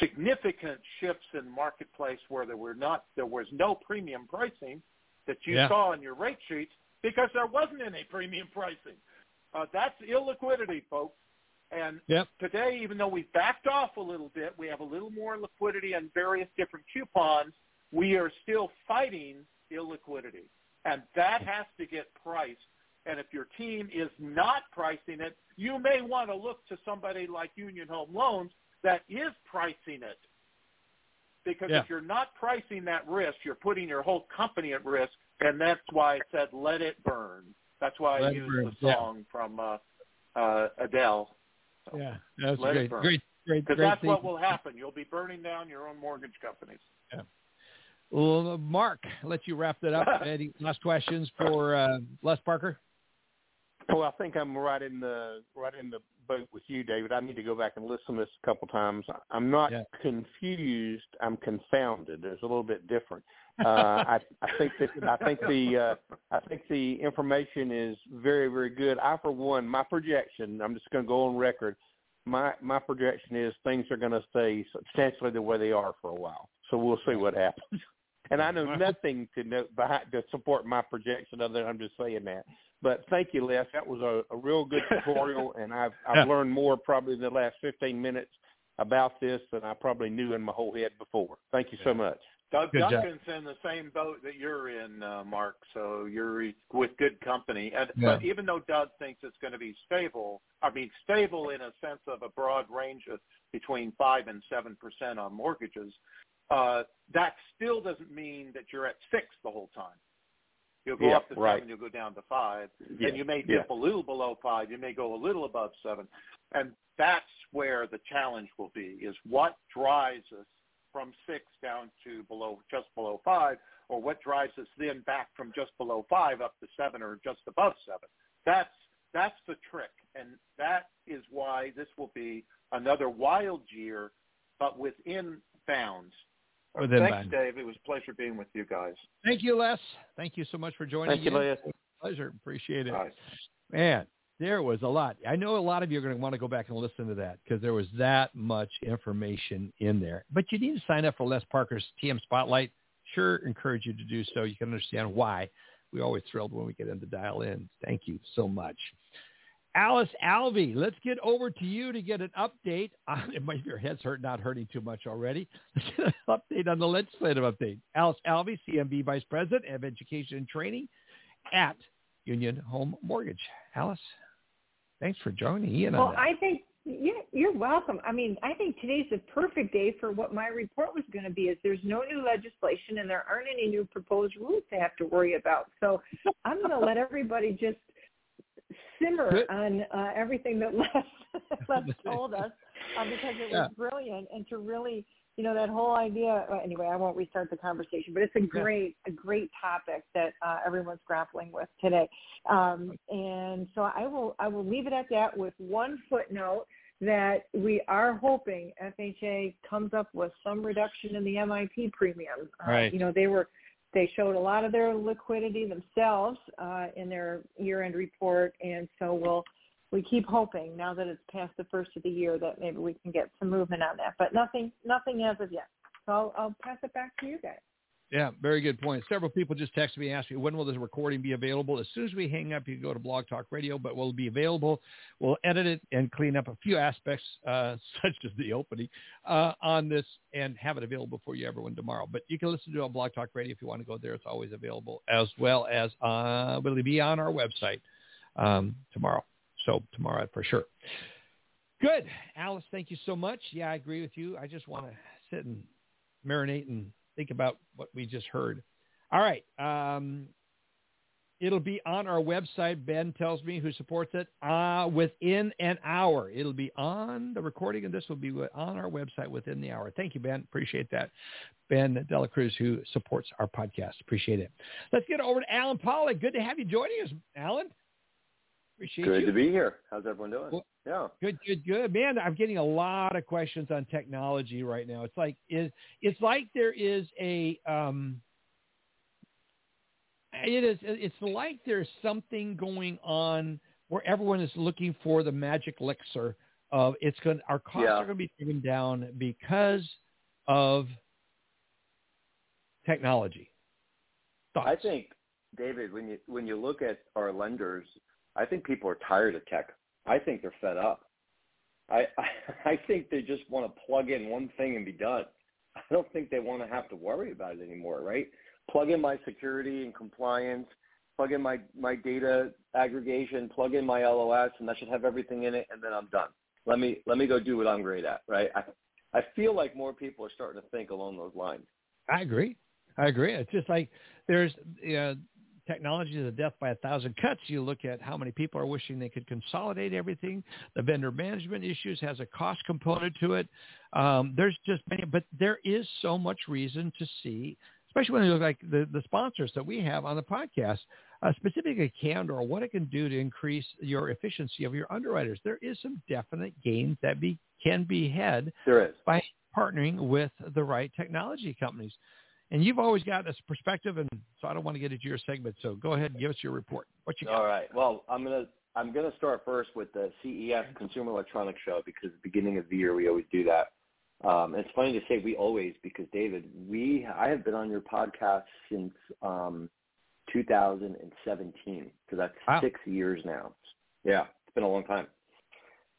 significant shifts in marketplace where there were not there was no premium pricing that you Yeah. saw in your rate sheets because there wasn't any premium pricing. Uh, that's illiquidity, folks. And Yep. today, even though we've backed off a little bit, we have a little more liquidity on various different coupons. We are still fighting illiquidity, and that has to get priced. And if your team is not pricing it, you may want to look to somebody like Union Home Loans that is pricing it. Because Yeah. if you're not pricing that risk, you're putting your whole company at risk, and that's why I said let it burn. That's why Let I used burn. the Yeah. song from uh, uh, Adele. So, Yeah, that's Let great, great, great, Because great that's what will happen. You'll be burning down your own mortgage companies. Yeah. Well, uh, Marc, I'll let you wrap that up. Any last questions for uh, Les Parker? Well, I think I'm right in the right in the boat with you, David. I need to go back and listen to this a couple times. I'm not Yeah. confused. I'm confounded. It's a little bit different. Uh, I, I think that I think the uh, I think the information is very very good. I for one, my projection. I'm just going to go on record. My my projection is things are going to stay substantially the way they are for a while. So we'll see what happens. And I know nothing to know behind to support my projection other than I'm just saying that. But thank you, Les. That was a, a real good tutorial, and I've I've Yeah. learned more probably in the last 15 minutes about this than I probably knew in my whole head before. Thank you so much. Doug Good job. Duncan's in the same boat that you're in, uh, Marc. So you're with good company. And, Yeah. But even though Doug thinks it's going to be stable, I mean stable in a sense of a broad range of between five and seven percent on mortgages, uh, that still doesn't mean that you're at six the whole time. You'll go Yeah, up to right. seven, you'll go down to five, Yeah, and you may yeah. dip a little below five. You may go a little above seven, and that's where the challenge will be: is what drives us from six down to below, just below five, or what drives us then back from just below five up to seven or just above seven. That's that's the trick, and that is why this will be another wild year, but within bounds. Within Thanks, bounds. Dave. It was a pleasure being with you guys. Thank you, Les. Thank you so much for joining. Thank you, in. Les. Pleasure. Appreciate it. All right. Man, there was a lot. I know a lot of you are going to want to go back and listen to that because there was that much information in there. But you need to sign up for Les Parker's TMSpotlight. Sure, encourage you to do so. You can understand why. We're always thrilled when we get them to dial in. Thank you so much. Alice Alvey, let's get over to you to get an update. On, ah, it might your head's hurt, not hurting too much already. Let's get an update on the legislative update. Alice Alvey, CMB Vice President of Education and Training at Union Home Mortgage. Alice, thanks for joining Ian Well. I think yeah, you're welcome. I mean, I think today's the perfect day for what my report was going to be. Is there's no new legislation and there aren't any new proposed rules to have to worry about. So I'm going to let everybody just simmer Good. on uh, everything that Les, Les told us uh, because it was Yeah. brilliant and to really you know that whole idea uh, anyway i won't restart the conversation but it's a great a great topic that uh, everyone's grappling with today um, and so i will i will leave it at that with one footnote that we are hoping fha comes up with some reduction in the mip premium uh, Right. you know they were they showed a lot of their liquidity themselves uh, in their year end report and so we'll we keep hoping now that it's past the first of the year that maybe we can get some movement on that. But nothing, nothing as of yet. So I'll, I'll pass it back to you guys. Yeah, very good point. Several people just texted me asking when will this recording be available. As soon as we hang up, you can go to BlogTalkRadio, but will be available. We'll edit it and clean up a few aspects, uh, such as the opening, uh, on this and have it available for you, everyone, tomorrow. But you can listen to it on BlogTalkRadio if you want to go there. It's always available, as well as uh, will be on our website um, tomorrow. So tomorrow for sure. Good, Alice. Thank you so much. Yeah, I agree with you. I just want to sit and marinate and think about what we just heard. All right. Um, it'll be on our website. Ben tells me who supports it uh, within an hour. It'll be on the recording, and this will be on our website within the hour. Thank you, Ben. Appreciate that. Ben Dela Cruz, who supports our podcast. Appreciate it. Let's get over to Allen Pollack. Good to have you joining us, Allen. Appreciate Good you. to be here. How's everyone doing? Well- yeah. Good, good, good. Man, I'm getting a lot of questions on technology right now. It's like is it's like there is a um it is it's like there's something going on where everyone is looking for the magic elixir of it's going our costs Yeah. are going to be driven down because of technology. Thoughts? I think, David, when you when you look at our lenders, I think people are tired of tech. I think they're fed up. I I, I think they just want to plug in one thing and be done. I don't think they want to have to worry about it anymore, right? Plug in my security and compliance, plug in my my data aggregation, plug in my LOS, and that should have everything in it, and then I'm done. Let me let me go do what I'm great at, right? I I feel like more people are starting to think along those lines. I agree. I agree. It's just like there's uh, technology is a death by a thousand cuts. You look at how many people are wishing they could consolidate everything. The vendor management issues has a cost component to it. Um, there's just many, but there is so much reason to see, especially when you look like the, the sponsors that we have on the podcast, uh, specifically Candor, what it can do to increase your efficiency of your underwriters. There is some definite gains that be can be had there is. by partnering with the right technology companies. And you've always got this perspective, and so I don't want to get into your segment. So go ahead and give us your report. What you got? All right. Well, I'm gonna I'm gonna start first with the CES Consumer Electronics Show because the beginning of the year we always do that. Um, it's funny to say we always because David, we I have been on your podcast since um, 2017, so that's Wow. six years now. Yeah, it's been a long time.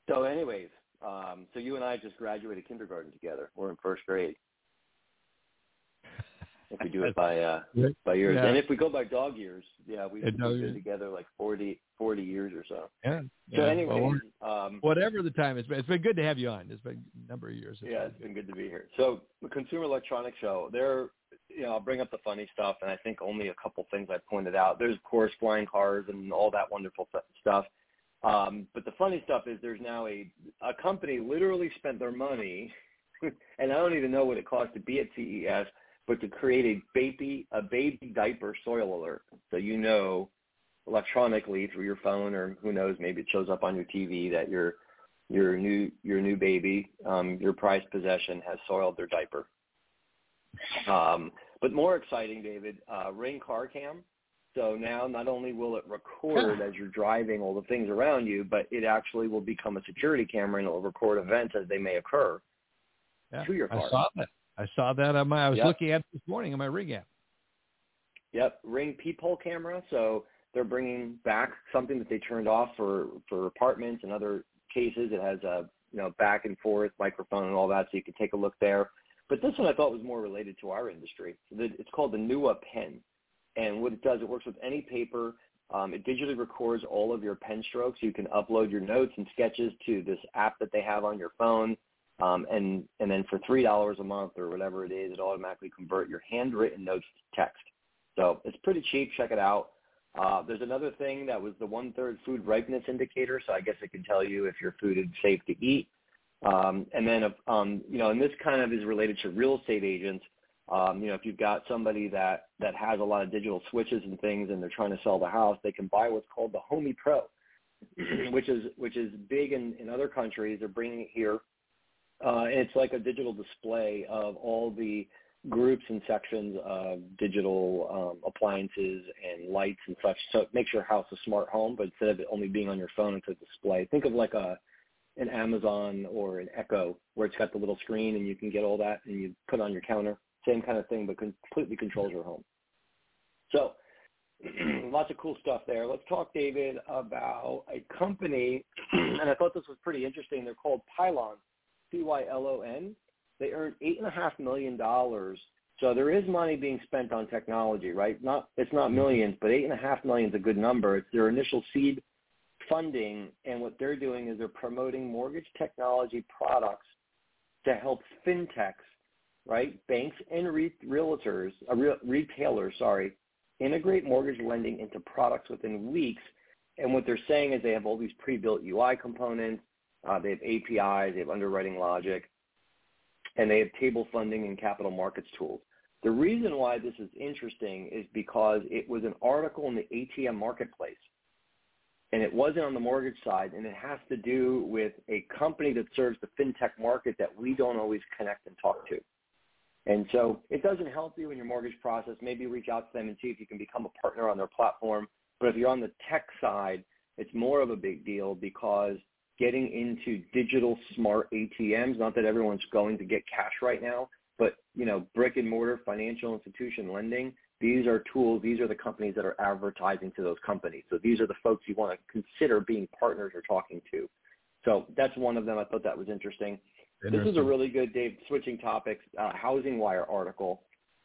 So, anyways, um, so you and I just graduated kindergarten together. We're in first grade. If we do it by uh, by years, Yeah. and if we go by dog years, yeah, we've been years. together like 40, 40 years or so. Yeah. So, yeah. anyways, Well, um, whatever the time, it's been, it's been good to have you on. It's been a number of years. yeah, it's been good to be here. So the Consumer Electronics Show, there, you know, I'll bring up the funny stuff, and I think only a couple things I pointed out. There's of course flying cars and all that wonderful stuff. Um, but the funny stuff is there's now a a company literally spent their money, and I don't even know what it cost to be at CES, but to create a baby a baby diaper soil alert, so you know electronically through your phone or who knows maybe it shows up on your TV that your your new your new baby um, your prized possession has soiled their diaper. Um, but more exciting, David, uh, Ring Car Cam. So now not only will it record as you're driving all the things around you, but it actually will become a security camera and it will record events as they may occur Yeah, to your car. I saw that. I saw that on my. I was Yep. looking at it this morning on my ring app. Yep, Ring peephole camera. So they're bringing back something that they turned off for for apartments and other cases. It has a you know back and forth microphone and all that, so you can take a look there. But this one I thought was more related to our industry. It's called the Nuwa Pen, and what it does, it works with any paper. Um, it digitally records all of your pen strokes. You can upload your notes and sketches to this app that they have on your phone. Um, and and then for three dollars a month or whatever it is, it automatically convert your handwritten notes to text. So it's pretty cheap. Check it out. Uh, there's another thing that was the one third food ripeness indicator. So I guess it can tell you if your food is safe to eat. Um, and then, um, you know, and this kind of is related to real estate agents. Um, you know, if you've got somebody that that has a lot of digital switches and things, and they're trying to sell the house, they can buy what's called the Homey Pro, which is which is big in, in other countries. They're bringing it here. Uh, it's like a digital display of all the groups and sections of digital um, appliances and lights and such. So it makes your house a smart home, but instead of it only being on your phone, it's a display. Think of like a an Amazon or an Echo where it's got the little screen and you can get all that and you put it on your counter. Same kind of thing, but completely controls your home. So lots of cool stuff there. Let's talk, David, about a company, and I thought this was pretty interesting. They're called Pylon, P-Y-L-O-N. They earned eight and a half million dollars. So there is money being spent on technology, right? Not it's not millions, but 8.5 million is a good number. It's their initial seed funding, and what they're doing is they're promoting mortgage technology products to help fintechs, right? Banks and re- realtors, uh, re- retailers, sorry, integrate mortgage lending into products within weeks. And what they're saying is they have all these pre-built UI components, uh, they have APIs, they have underwriting logic, and they have table funding and capital markets tools. The reason why this is interesting is because it was an article in the ATM marketplace and it wasn't on the mortgage side, and it has to do with a company that serves the fintech market that we don't always connect and talk to. And so it doesn't help you in your mortgage process. Maybe reach out to them and see if you can become a partner on their platform. But if you're on the tech side, it's more of a big deal because getting into digital smart ATMs, not that everyone's going to get cash right now, but you know, brick and mortar financial institution lending, these are tools, these are the companies that are advertising to those companies. So these are the folks you want to consider being partners or talking to. So that's one of them. I thought that was interesting. This is a really good, Dave, switching topics, uh, HousingWire article.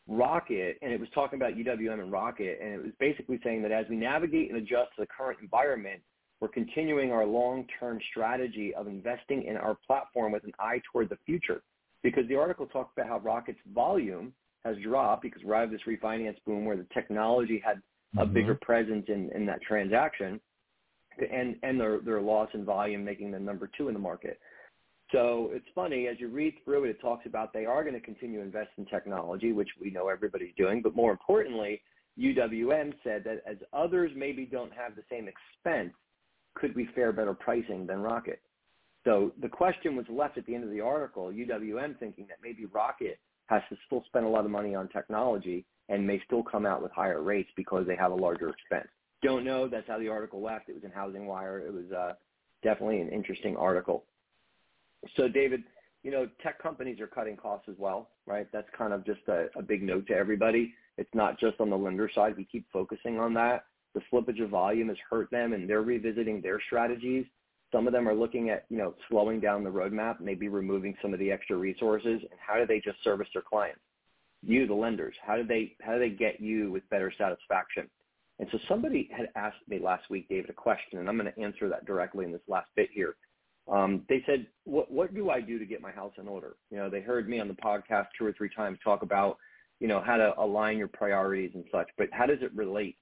Rocket, and it was talking about UWM and Rocket, and it was basically saying that as we navigate and adjust to the current environment, we're continuing our long-term strategy of investing in our platform with an eye toward the future. Because the article talks about how Rocket's volume has dropped because we're out of this refinance boom where the technology had a mm-hmm. bigger presence in, in that transaction and, and their, their loss in volume making them number two in the market. So it's funny, as you read through it, it talks about they are going to continue to invest in technology, which we know everybody's doing. But more importantly, UWM said that as others maybe don't have the same expense, could we fare better pricing than Rocket? So the question was left at the end of the article, UWM thinking that maybe Rocket has to still spend a lot of money on technology and may still come out with higher rates because they have a larger expense. Don't know. That's how the article left. It was in HousingWire. It was uh, definitely an interesting article. So, David, you know, tech companies are cutting costs as well, right? That's kind of just a, a big note to everybody. It's not just on the lender side. We keep focusing on that. The slippage of volume has hurt them, and they're revisiting their strategies. Some of them are looking at, you know, slowing down the roadmap, maybe removing some of the extra resources, and how do they just service their clients? You, the lenders, how do they how do they get you with better satisfaction? And so somebody had asked me last week, David, a question, and I'm going to answer that directly in this last bit here. Um, they said, what, what do I do to get my house in order? You know, they heard me on the podcast two or three times talk about, you know, how to align your priorities and such, but how does it relate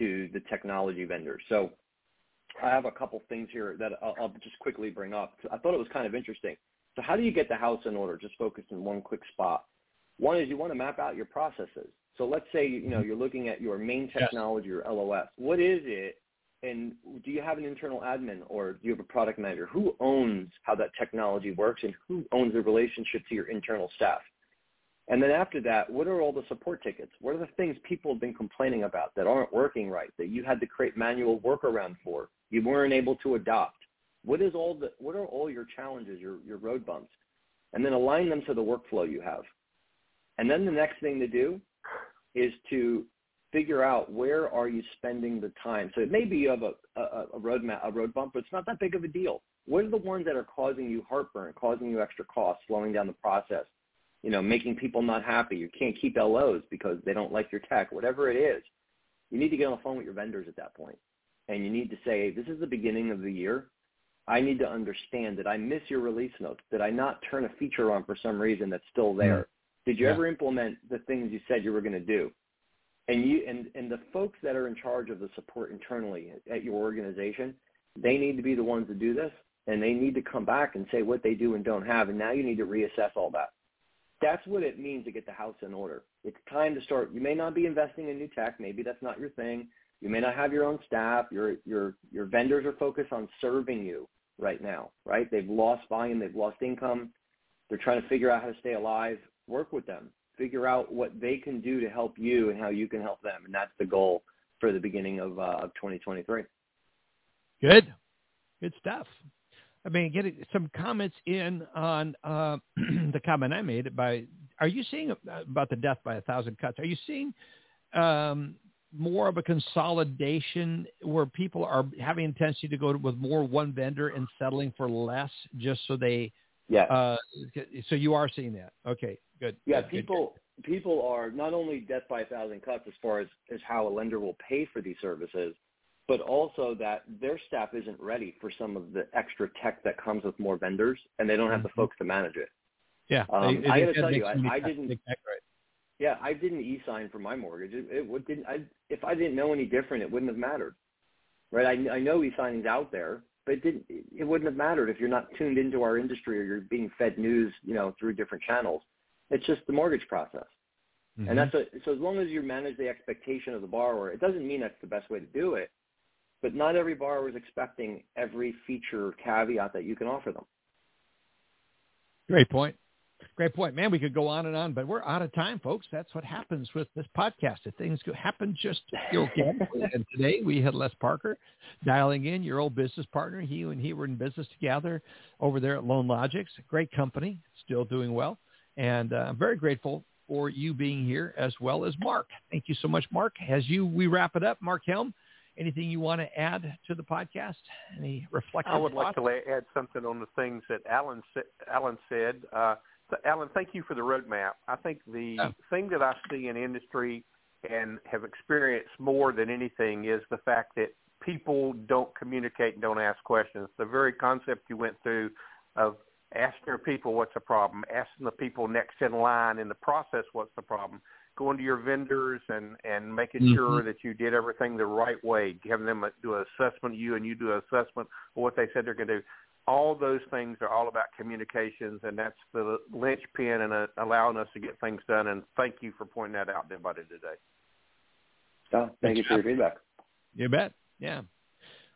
to the technology vendors? So I have a couple things here that I'll, I'll just quickly bring up. I thought it was kind of interesting. So how do you get the house in order? Just focus in one quick spot. One is you want to map out your processes. So let's say you know mm-hmm. you're looking at your main technology yes. or LOS. What is it, and do you have an internal admin or do you have a product manager? Who owns how that technology works, and who owns the relationship to your internal staff? And then after that, what are all the support tickets? What are the things people have been complaining about that aren't working right that you had to create manual workaround for? You weren't able to adopt. What is all the what are all your challenges, your your road bumps? And then align them to the workflow you have. And then the next thing to do is to figure out where are you spending the time. So it may be you have a, a, a road map, a road bump, but it's not that big of a deal. What are the ones that are causing you heartburn, causing you extra costs, slowing down the process, you know, making people not happy? You can't keep LOs because they don't like your tech, whatever it is. You need to get on the phone with your vendors at that point. And you need to say, this is the beginning of the year. I need to understand that I miss your release notes. Did I not turn a feature on for some reason that's still there? Did you yeah. ever implement the things you said you were going to do? And you and, and the folks that are in charge of the support internally at your organization, they need to be the ones to do this and they need to come back and say what they do and don't have and now you need to reassess all that. That's what it means to get the house in order. It's time to start. You may not be investing in new tech, maybe that's not your thing. You may not have your own staff. Your your your vendors are focused on serving you right now, right? They've lost volume, they've lost income. They're trying to figure out how to stay alive work with them, figure out what they can do to help you and how you can help them, and that's the goal for the beginning of uh, of 2023. Good, good stuff. I mean, getting some comments in on uh, the comment I made by. Are you seeing about the death by a thousand cuts? Are you seeing um, more of a consolidation where people are having a tendency to go with more one vendor and settling for less just so they yeah. Uh, so you are seeing that. Okay, good. Yeah, good, people good. people are not only death by a thousand cuts as far as, as how a lender will pay for these services, but also that their staff isn't ready for some of the extra tech that comes with more vendors, and they don't have mm-hmm. the folks to manage it. Yeah, um, they, I got to tell you, I, I didn't. Right. Yeah, I didn't e-sign for my mortgage. It, it didn't. I, if I didn't know any different, it wouldn't have mattered. Right? I, I know e-signing's out there, but it didn't it wouldn't have mattered if you're not tuned into our industry or you're being fed news you know through different channels it's just the mortgage process mm-hmm. and that's a, so as long as you manage the expectation of the borrower it doesn't mean that's the best way to do it but not every borrower is expecting every feature or caveat that you can offer them great point Great point, man. We could go on and on, but we're out of time, folks. That's what happens with this podcast. If things happen just organically. and today we had Les Parker dialing in, your old business partner. He and he were in business together over there at LoanLogics. Great company, still doing well, and uh, I'm very grateful for you being here as well as Marc. Thank you so much, Marc. As you we wrap it up, Marc Helm. Anything you want to add to the podcast? Any reflections? I would thoughts? like to add something on the things that Allen Allen said. Uh, Allen, thank you for the roadmap. I think the oh. thing that I see in industry and have experienced more than anything is the fact that people don't communicate and don't ask questions. The very concept you went through of asking your people what's the problem, asking the people next in line in the process what's the problem, going to your vendors and and making Mhm. sure that you did everything the right way, having them do an assessment of you and you do an assessment of what they said they're going to do. All those things are all about communications, and that's the linchpin in uh, allowing us to get things done. And thank you for pointing that out to everybody today. Oh, thank you for your feedback. You bet. Yeah.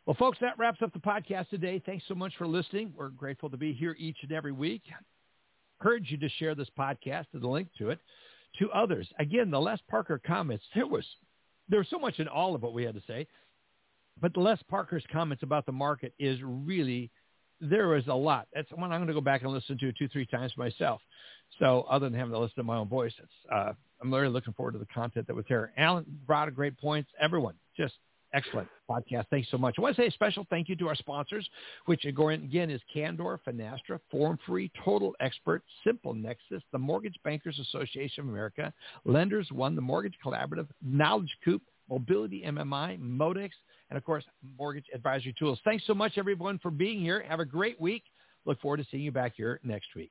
Well, folks, that wraps up the podcast today. Thanks so much for listening. We're grateful to be here each and every week. Encourage you to share this podcast and the link to it to others. Again, the Les Parker comments, there was there was so much in all of what we had to say, but Les Parker's comments about the market is really there was a lot. That's one I'm going to go back and listen to two, three times myself. So other than having to listen to my own voice, uh, I'm really looking forward to the content that was there. Allen brought a great points. Everyone, just excellent podcast. Thanks so much. I want to say a special thank you to our sponsors, which again is Candor, Finastra, FormFree, Total Expert, Simple Nexus, the Mortgage Bankers Association of America, Lenders One, the Mortgage Collaborative, Knowledge Coop, Mobility MMI, Modex, and of course, Mortgage Advisory Tools. Thanks so much, everyone, for being here. Have a great week. Look forward to seeing you back here next week.